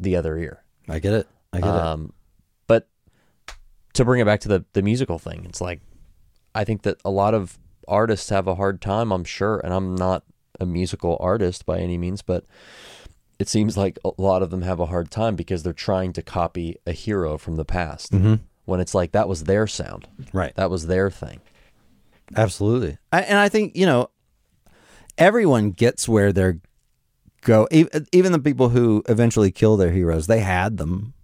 the other ear. I get it. I get it. Um, but to bring it back to the the musical thing, it's like I think that a lot of artists have a hard time. I'm sure, and I'm not a musical artist by any means, but it seems like a lot of them have a hard time because they're trying to copy a hero from the past. Mm-hmm. When it's like that was their sound, Right. that was their thing. Absolutely. I, and I think, you know, everyone gets where they're go even the people who eventually kill their heroes, they had them,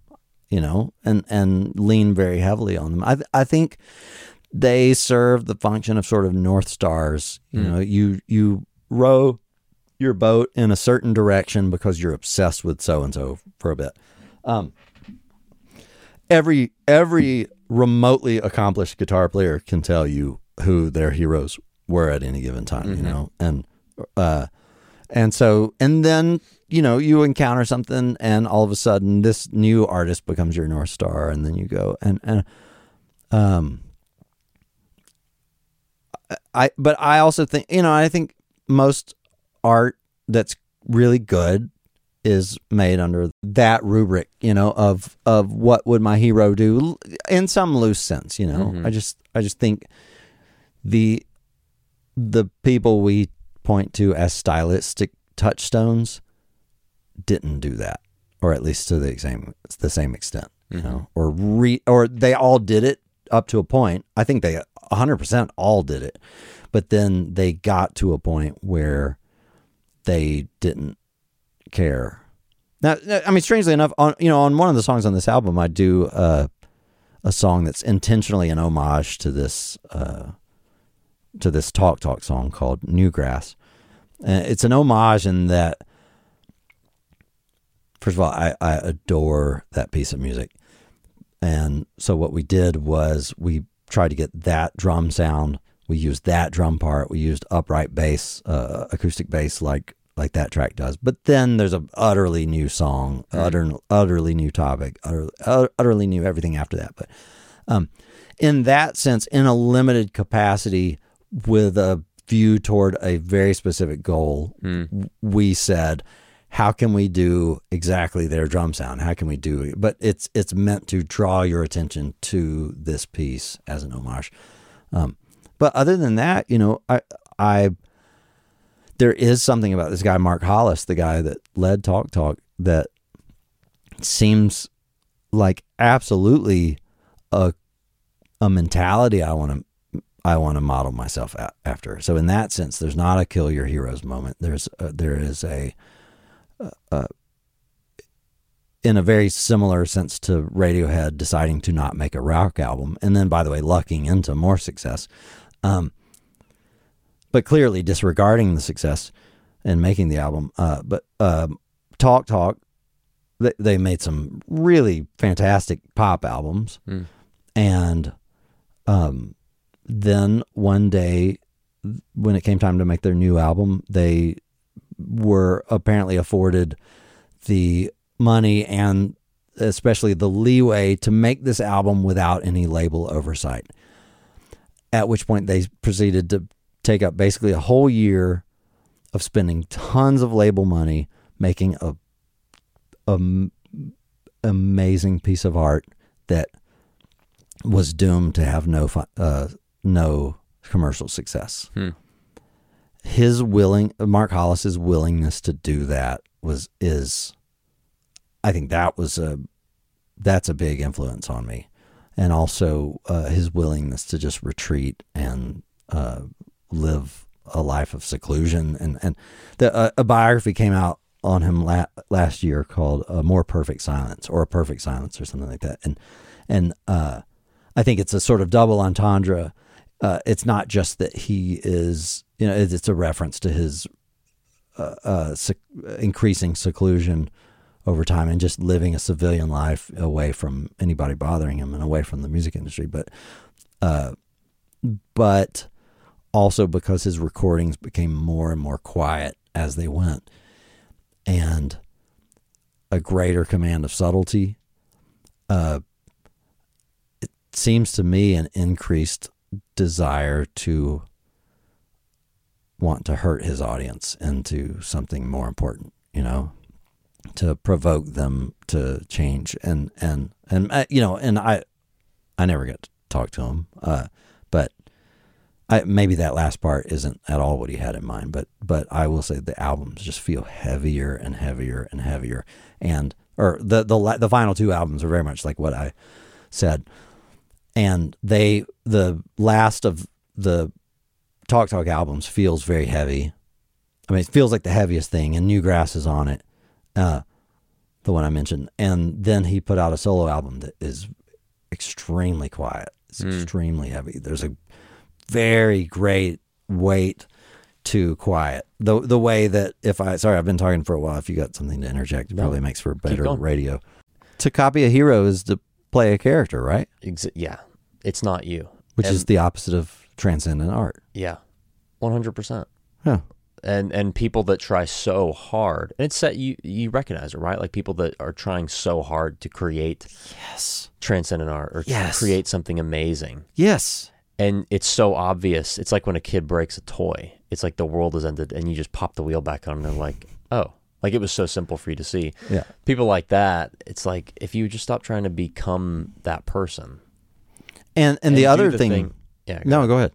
you know, and and lean very heavily on them. I th- I think they serve the function of sort of north stars, you mm. know, you you row your boat in a certain direction because you're obsessed with so and so for a bit. Um every every remotely accomplished guitar player can tell you who their heroes were at any given time, you know, and uh, and so and then you know you encounter something, and all of a sudden this new artist becomes your north star, and then you go and and um, I but I also think you know I think most art that's really good is made under that rubric, you know, of of what would my hero do in some loose sense, you know. Mm-hmm. I just I just think the the people we point to as stylistic touchstones didn't do that, or at least to the same the same extent, you mm-hmm. know, or re or they all did it up to a point. I think they 100% all did it, but then they got to a point where they didn't care. Now, I mean, strangely enough, on you know, on one of the songs on this album, I do uh, a song that's intentionally an homage to this uh, to this Talk Talk song called New Grass. And it's an homage in that, first of all, I, I adore that piece of music, and so what we did was we tried to get that drum sound. We used that drum part. We used upright bass, uh, acoustic bass, like like that track does. But then there's a utterly new song, utter, utterly new topic, utter, utterly new everything after that. But um, in that sense, in a limited capacity, with a view toward a very specific goal, w- we said, how can we do exactly their drum sound? How can we do it? But it's it's meant to draw your attention to this piece as an homage. Um, but other than that, you know, I I there is something about this guy Mark Hollis, the guy that led Talk Talk, that seems like absolutely a a mentality I want to I want to model myself after. So in that sense, there's not a kill your heroes moment. There's a, there is a, a in a very similar sense to Radiohead deciding to not make a rock album, and then by the way, lucking into more success. Um, but clearly disregarding the success and making the album. Uh, but um, Talk Talk, they, they made some really fantastic pop albums, and um, then one day, when it came time to make their new album, they were apparently afforded the money and especially the leeway to make this album without any label oversight. At which point they proceeded to take up basically a whole year of spending tons of label money making a, a amazing piece of art that was doomed to have no uh, no commercial success. His willing Mark Hollis's willingness to do that was is I think that was a that's a big influence on me, and also uh, his willingness to just retreat and uh, live a life of seclusion. And and the, uh, a biography came out on him la- last year called "A More Perfect Silence" or "A Perfect Silence" or something like that. And and uh, I think it's a sort of double entendre. Uh, it's not just that he is, you know, it's, a reference to his uh, uh, sec- increasing seclusion over time and just living a civilian life away from anybody bothering him and away from the music industry. But, uh, but also because his recordings became more and more quiet as they went, and a greater command of subtlety. Uh, it seems to me an increased desire to want to hurt his audience into something more important, you know, to provoke them to change. And and and uh, you know, and I I never get to talk to him, uh, but I, maybe that last part isn't at all what he had in mind, but but I will say the albums just feel heavier and heavier and heavier, and or the the the final two albums are very much like what I said, and they the last of the Talk Talk albums feels very heavy. I mean, it feels like the heaviest thing, and New Grass is on it, uh, the one I mentioned, and then he put out a solo album that is extremely quiet. It's extremely heavy. There's a very great weight to quiet. The the way that if I sorry, I've been talking for a while. If you got something to interject, it probably makes for better radio. To copy a hero is to play a character, right? Ex- yeah, it's not you. Which And- is the opposite of transcendent art. yeah, one hundred percent. Yeah. And and people that try so hard, and it's that you you recognize it, right? Like people that are trying so hard to create Yes. transcendent art or Yes. create something amazing. Yes. and it's so obvious. It's like when a kid breaks a toy. It's like the world has ended, and you just pop the wheel back on, and they're like, "Oh, like it was so simple for you to see." Yeah. People like that. It's like if you just stop trying to become that person. And and, the do other thing, yeah, No, go ahead.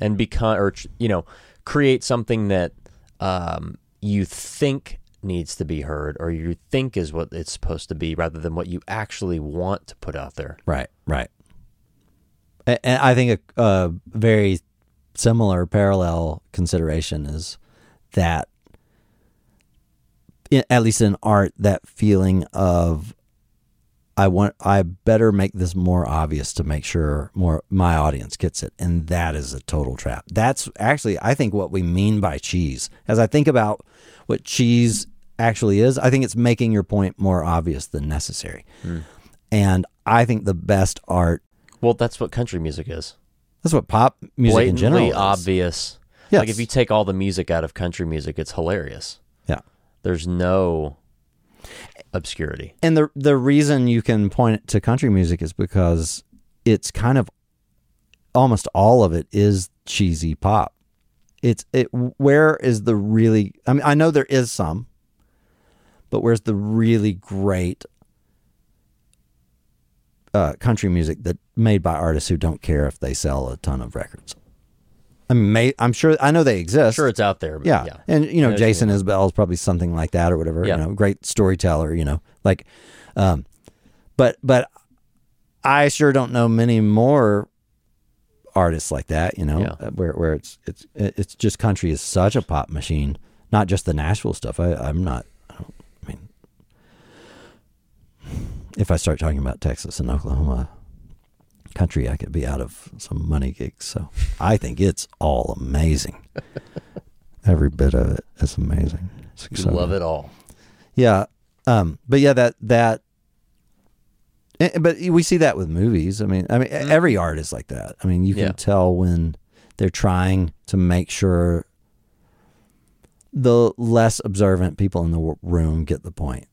and become or you know, create something that um, you think needs to be heard, or you think is what it's supposed to be, rather than what you actually want to put out there. Right, right. A- And I think a, a very similar parallel consideration is that, at least in art, that feeling of I want I better make this more obvious to make sure more my audience gets it, and that is a total trap. That's actually I think what we mean by cheese. As I think about what cheese actually is, I think it's making your point more obvious than necessary. Hmm. And I think the best art Well, that's what country music is. that's what pop music in Blatantly general is. obvious. Yes. Like if you take all the music out of country music, it's hilarious. Yeah. There's no obscurity. And the the reason you can point to country music is because it's kind of almost all of it is cheesy pop. It's it where is the really I mean I know there is some but where's the really great uh, country music that made by artists who don't care if they sell a ton of records? I mean, may, I'm sure I know they exist. Sure, it's out there. But Yeah. yeah. And you know, Jason Isbell is probably something like that or whatever. Yeah. You know, great storyteller, you know. Like um but but I sure don't know many more artists like that, you know, Yeah. where where it's it's it's just country is such a pop machine, not just the Nashville stuff. I I'm not I don't I mean if I start talking about Texas and Oklahoma country, I could be out of some money gigs. So I think it's all amazing. Every bit of it is amazing. It's love it all. Yeah. Um, but yeah, that, that, eh, but we see that with movies. I mean, I mean, every art is like that. I mean, you can Yeah. tell when they're trying to make sure the less observant people in the room get the point.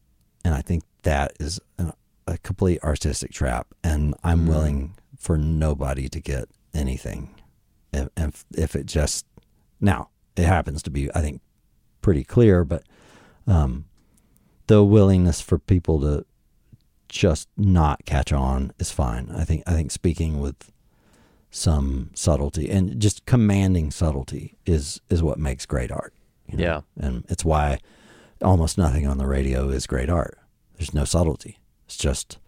And I think that is a, a complete artistic trap. And I'm willing for nobody to get anything. If, if, if it just, now it happens to be, I think, pretty clear, but, um, the willingness for people to just not catch on is fine. I think, I think speaking with some subtlety and just commanding subtlety is, is what makes great art. you know? Yeah. And it's why almost nothing on the radio is great art. There's no subtlety. It's just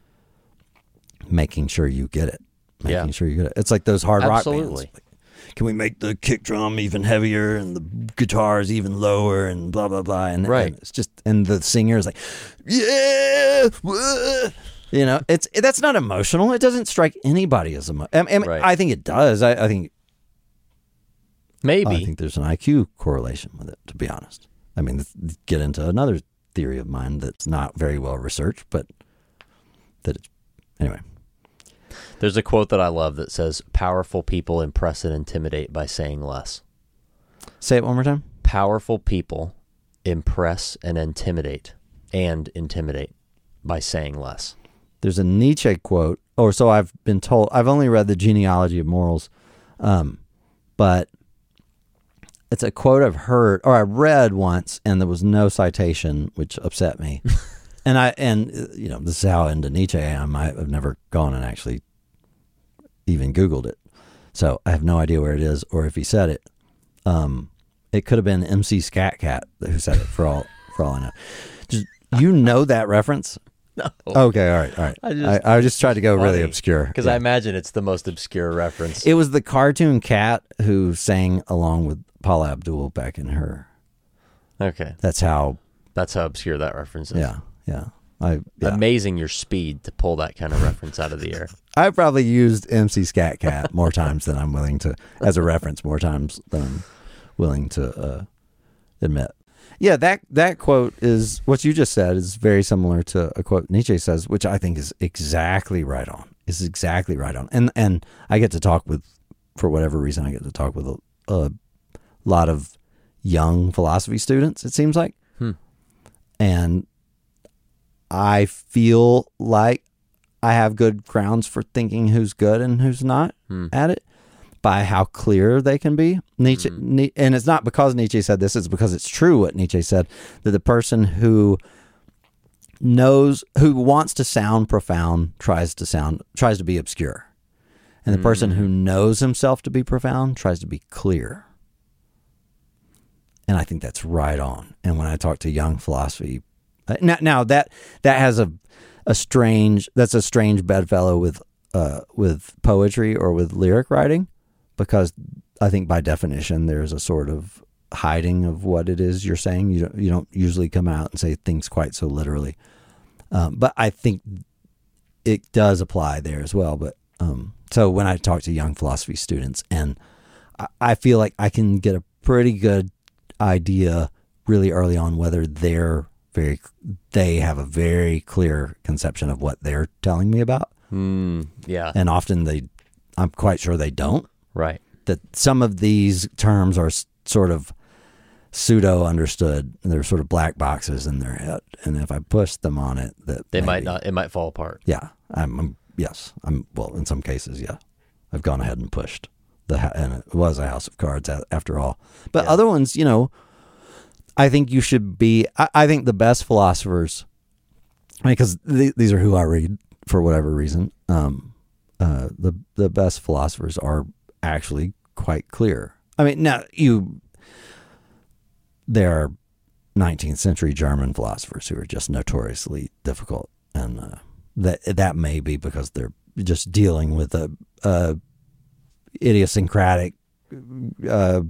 making sure you get it. Making Yeah. sure you get it. It's like those hard rock bands. Like, can we make the kick drum even heavier and the guitars even lower and blah blah blah and, Right. and it's just and the singer is like yeah wah." you know it's that's not emotional it doesn't strike anybody as emo- I, mean, Right. I think it does I, I think Maybe. I think there's an IQ correlation with it, to be honest. I mean, get into another theory of mine that's not very well researched, but that it's anyway. There's a quote that I love that says, Powerful people impress and intimidate by saying less. Say it one more time. Powerful people impress and intimidate and intimidate by saying less. There's a Nietzsche quote or so I've been told. I've only read the genealogy of morals, um, but it's a quote I've heard or I read once, and there was no citation, which upset me. and I and uh, you know this is how into Nietzsche I am. I've never gone and actually even Googled it, so I have no idea where it is or if he said it. Um, it could have been MC Scat Cat who said it for all for all I know. Just, you know that reference? No. Okay, all right, all right. I I just- I, just tried to go really obscure Because Yeah. I imagine it's the most obscure reference. It was the cartoon cat who sang along with Paula Abdul back in her. okay. That's how. That's how obscure that reference is. Yeah, yeah. I yeah. Amazing your speed to pull that kind of reference out of the air. I probably used MC Scat Cat more times than I'm willing to as a reference more times than I'm willing to uh, admit. Yeah, that that quote is what you just said is very similar to a quote Nietzsche says, which I think is exactly right on. Is exactly right on. And and I get to talk with, for whatever reason, I get to talk with a, a lot of young philosophy students. It seems like, Hmm. and I feel like I have good grounds for thinking who's good and who's not Hmm. at it by how clear they can be. Nietzsche, Hmm. And it's not because Nietzsche said this; it's because it's true what Nietzsche said that the person who knows, who wants to sound profound, tries to sound, tries to be obscure, and the person Hmm. who knows himself to be profound tries to be clear. And I think that's right on. And when I talk to young philosophy, now, now that that has a a strange that's a strange bedfellow with uh, with poetry or with lyric writing because I think by definition there's a sort of hiding of what it is you're saying. You don't you don't usually come out and say things quite so literally, um, but I think it does apply there as well. But um, so when I talk to young philosophy students, and I, I feel like I can get a pretty good idea really early on whether they're very they have a very clear conception of what they're telling me about Hmm. yeah. and often they i'm quite sure they don't Right. that some of these terms are sort of pseudo understood and they're sort of black boxes in their head and if i push them on it that They might not. It might fall apart. yeah I'm, I'm yes i'm well in some cases yeah i've gone ahead and pushed the and it was a house of cards after all but Yeah. other ones you know i think you should be i, I think the best philosophers because th- these are who i read for whatever reason um uh the the best philosophers are actually quite clear. I mean now you there are 19th century german philosophers who are just notoriously difficult and uh, that that may be because they're just dealing with a, a idiosyncratic uh,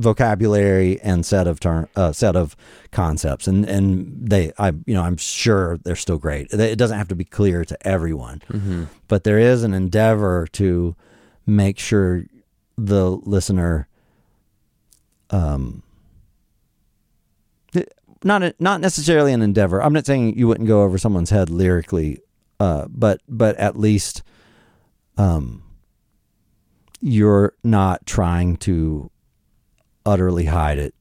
vocabulary and set of term uh, set of concepts. And and they I you know I'm sure they're still great. It doesn't have to be clear to everyone Mm-hmm. but there is an endeavor to make sure the listener um not a, not necessarily an endeavor. I'm not saying you wouldn't go over someone's head lyrically uh but but at least um you're not trying to utterly hide it.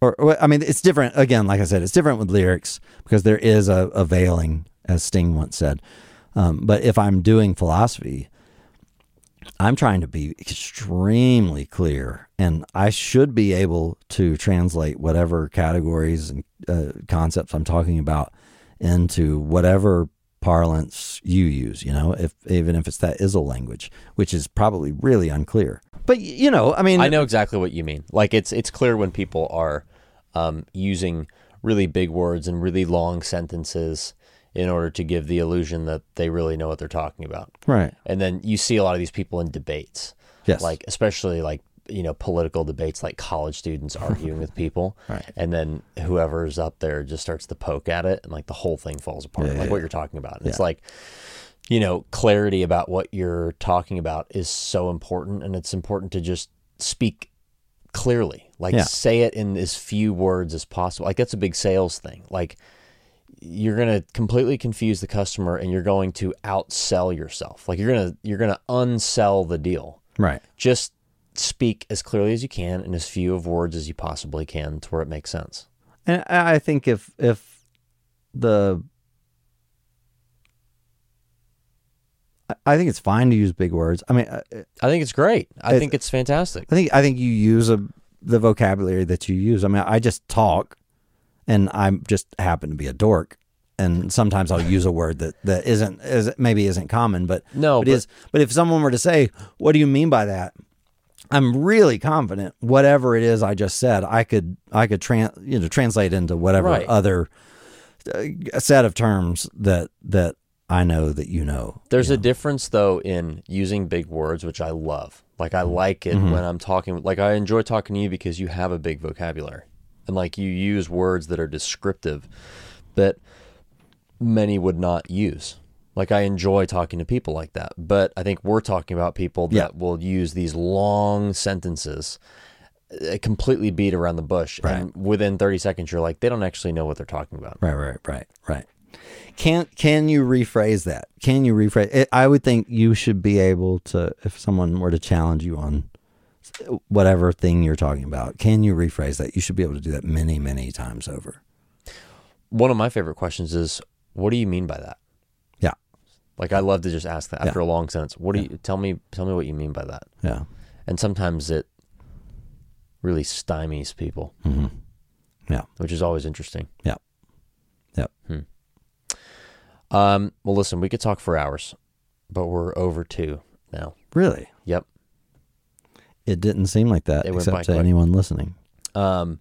Or, i mean it's different again like i said it's different with lyrics because there is a, a veiling as sting once said. Um, but if i'm doing philosophy i'm trying to be extremely clear and i should be able to translate whatever categories and uh, concepts i'm talking about into whatever parlance you use you know if even if it's that isle language which is probably really unclear but you know i mean I know exactly what you mean. Like it's it's clear when people are um, using really big words and really long sentences in order to give the illusion that they really know what they're talking about. right And then you see a lot of these people in debates, yes like especially like you know political debates, like college students arguing with people, Right. and then whoever's up there just starts to poke at it, and like the whole thing falls apart. Yeah, like yeah, what you're talking about. And It's like you know clarity about what you're talking about is so important, and it's important to just speak clearly like Yeah. say it in as few words as possible like that's a big sales thing like you're going to completely confuse the customer and you're going to outsell yourself like you're going to you're going to unsell the deal right just speak as clearly as you can in as few of words as you possibly can to where it makes sense And I think if if the I- think it's fine to use big words. I mean, uh, I think it's great. I It's- think it's fantastic. I think I think you use a, the vocabulary that you use. I mean, I just talk, and I just happen to be a dork, and sometimes I'll use a word that that isn't is maybe isn't common, but No, but but- is. But if someone were to say, "What do you mean by that?" I'm really confident whatever it is I just said, I could I could tran you know translate into whatever Right. other uh, set of terms that that I know that you know. There's you a difference though in using big words, which I love. Like Mm-hmm. I like it when I'm talking. Like I enjoy talking to you because you have a big vocabulary, and like you use words that are descriptive that many would not use. Like I enjoy talking to people like that, but I think we're talking about people that Yeah. will use these long sentences, uh, completely beat around the bush, and within 30 seconds you're like, they don't actually know what they're talking about. Right, right, right, right. Can can you rephrase that? Can you rephrase? It, I would think you should be able to, if someone were to challenge you on whatever thing you're talking about, can you rephrase that? You should be able to do that many, many times over. One of my favorite questions is, what do you mean by that? Yeah, Like I love to just ask that after Yeah. a long sentence. What do you tell me? Tell me what you mean by that. yeah, And sometimes it really stymies people, yeah, which is always interesting. yeah, yeah. Um, well, listen, we could talk for hours, but we're over two now. Really, Yep. it didn't seem like that, It except to quick. anyone listening. Um,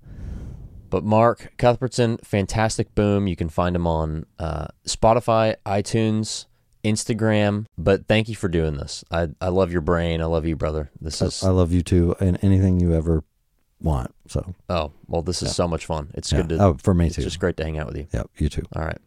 but Mark Cuthbertson, fantasticboom. You can find him on uh, Spotify, iTunes, Instagram. But thank you for doing this. I I love your brain. I love you, brother. This is I love you too, and anything you ever want. So oh well, this is so much fun. It's yeah. good to. oh, for me it's too. just great to hang out with you. Yep, you too. All right.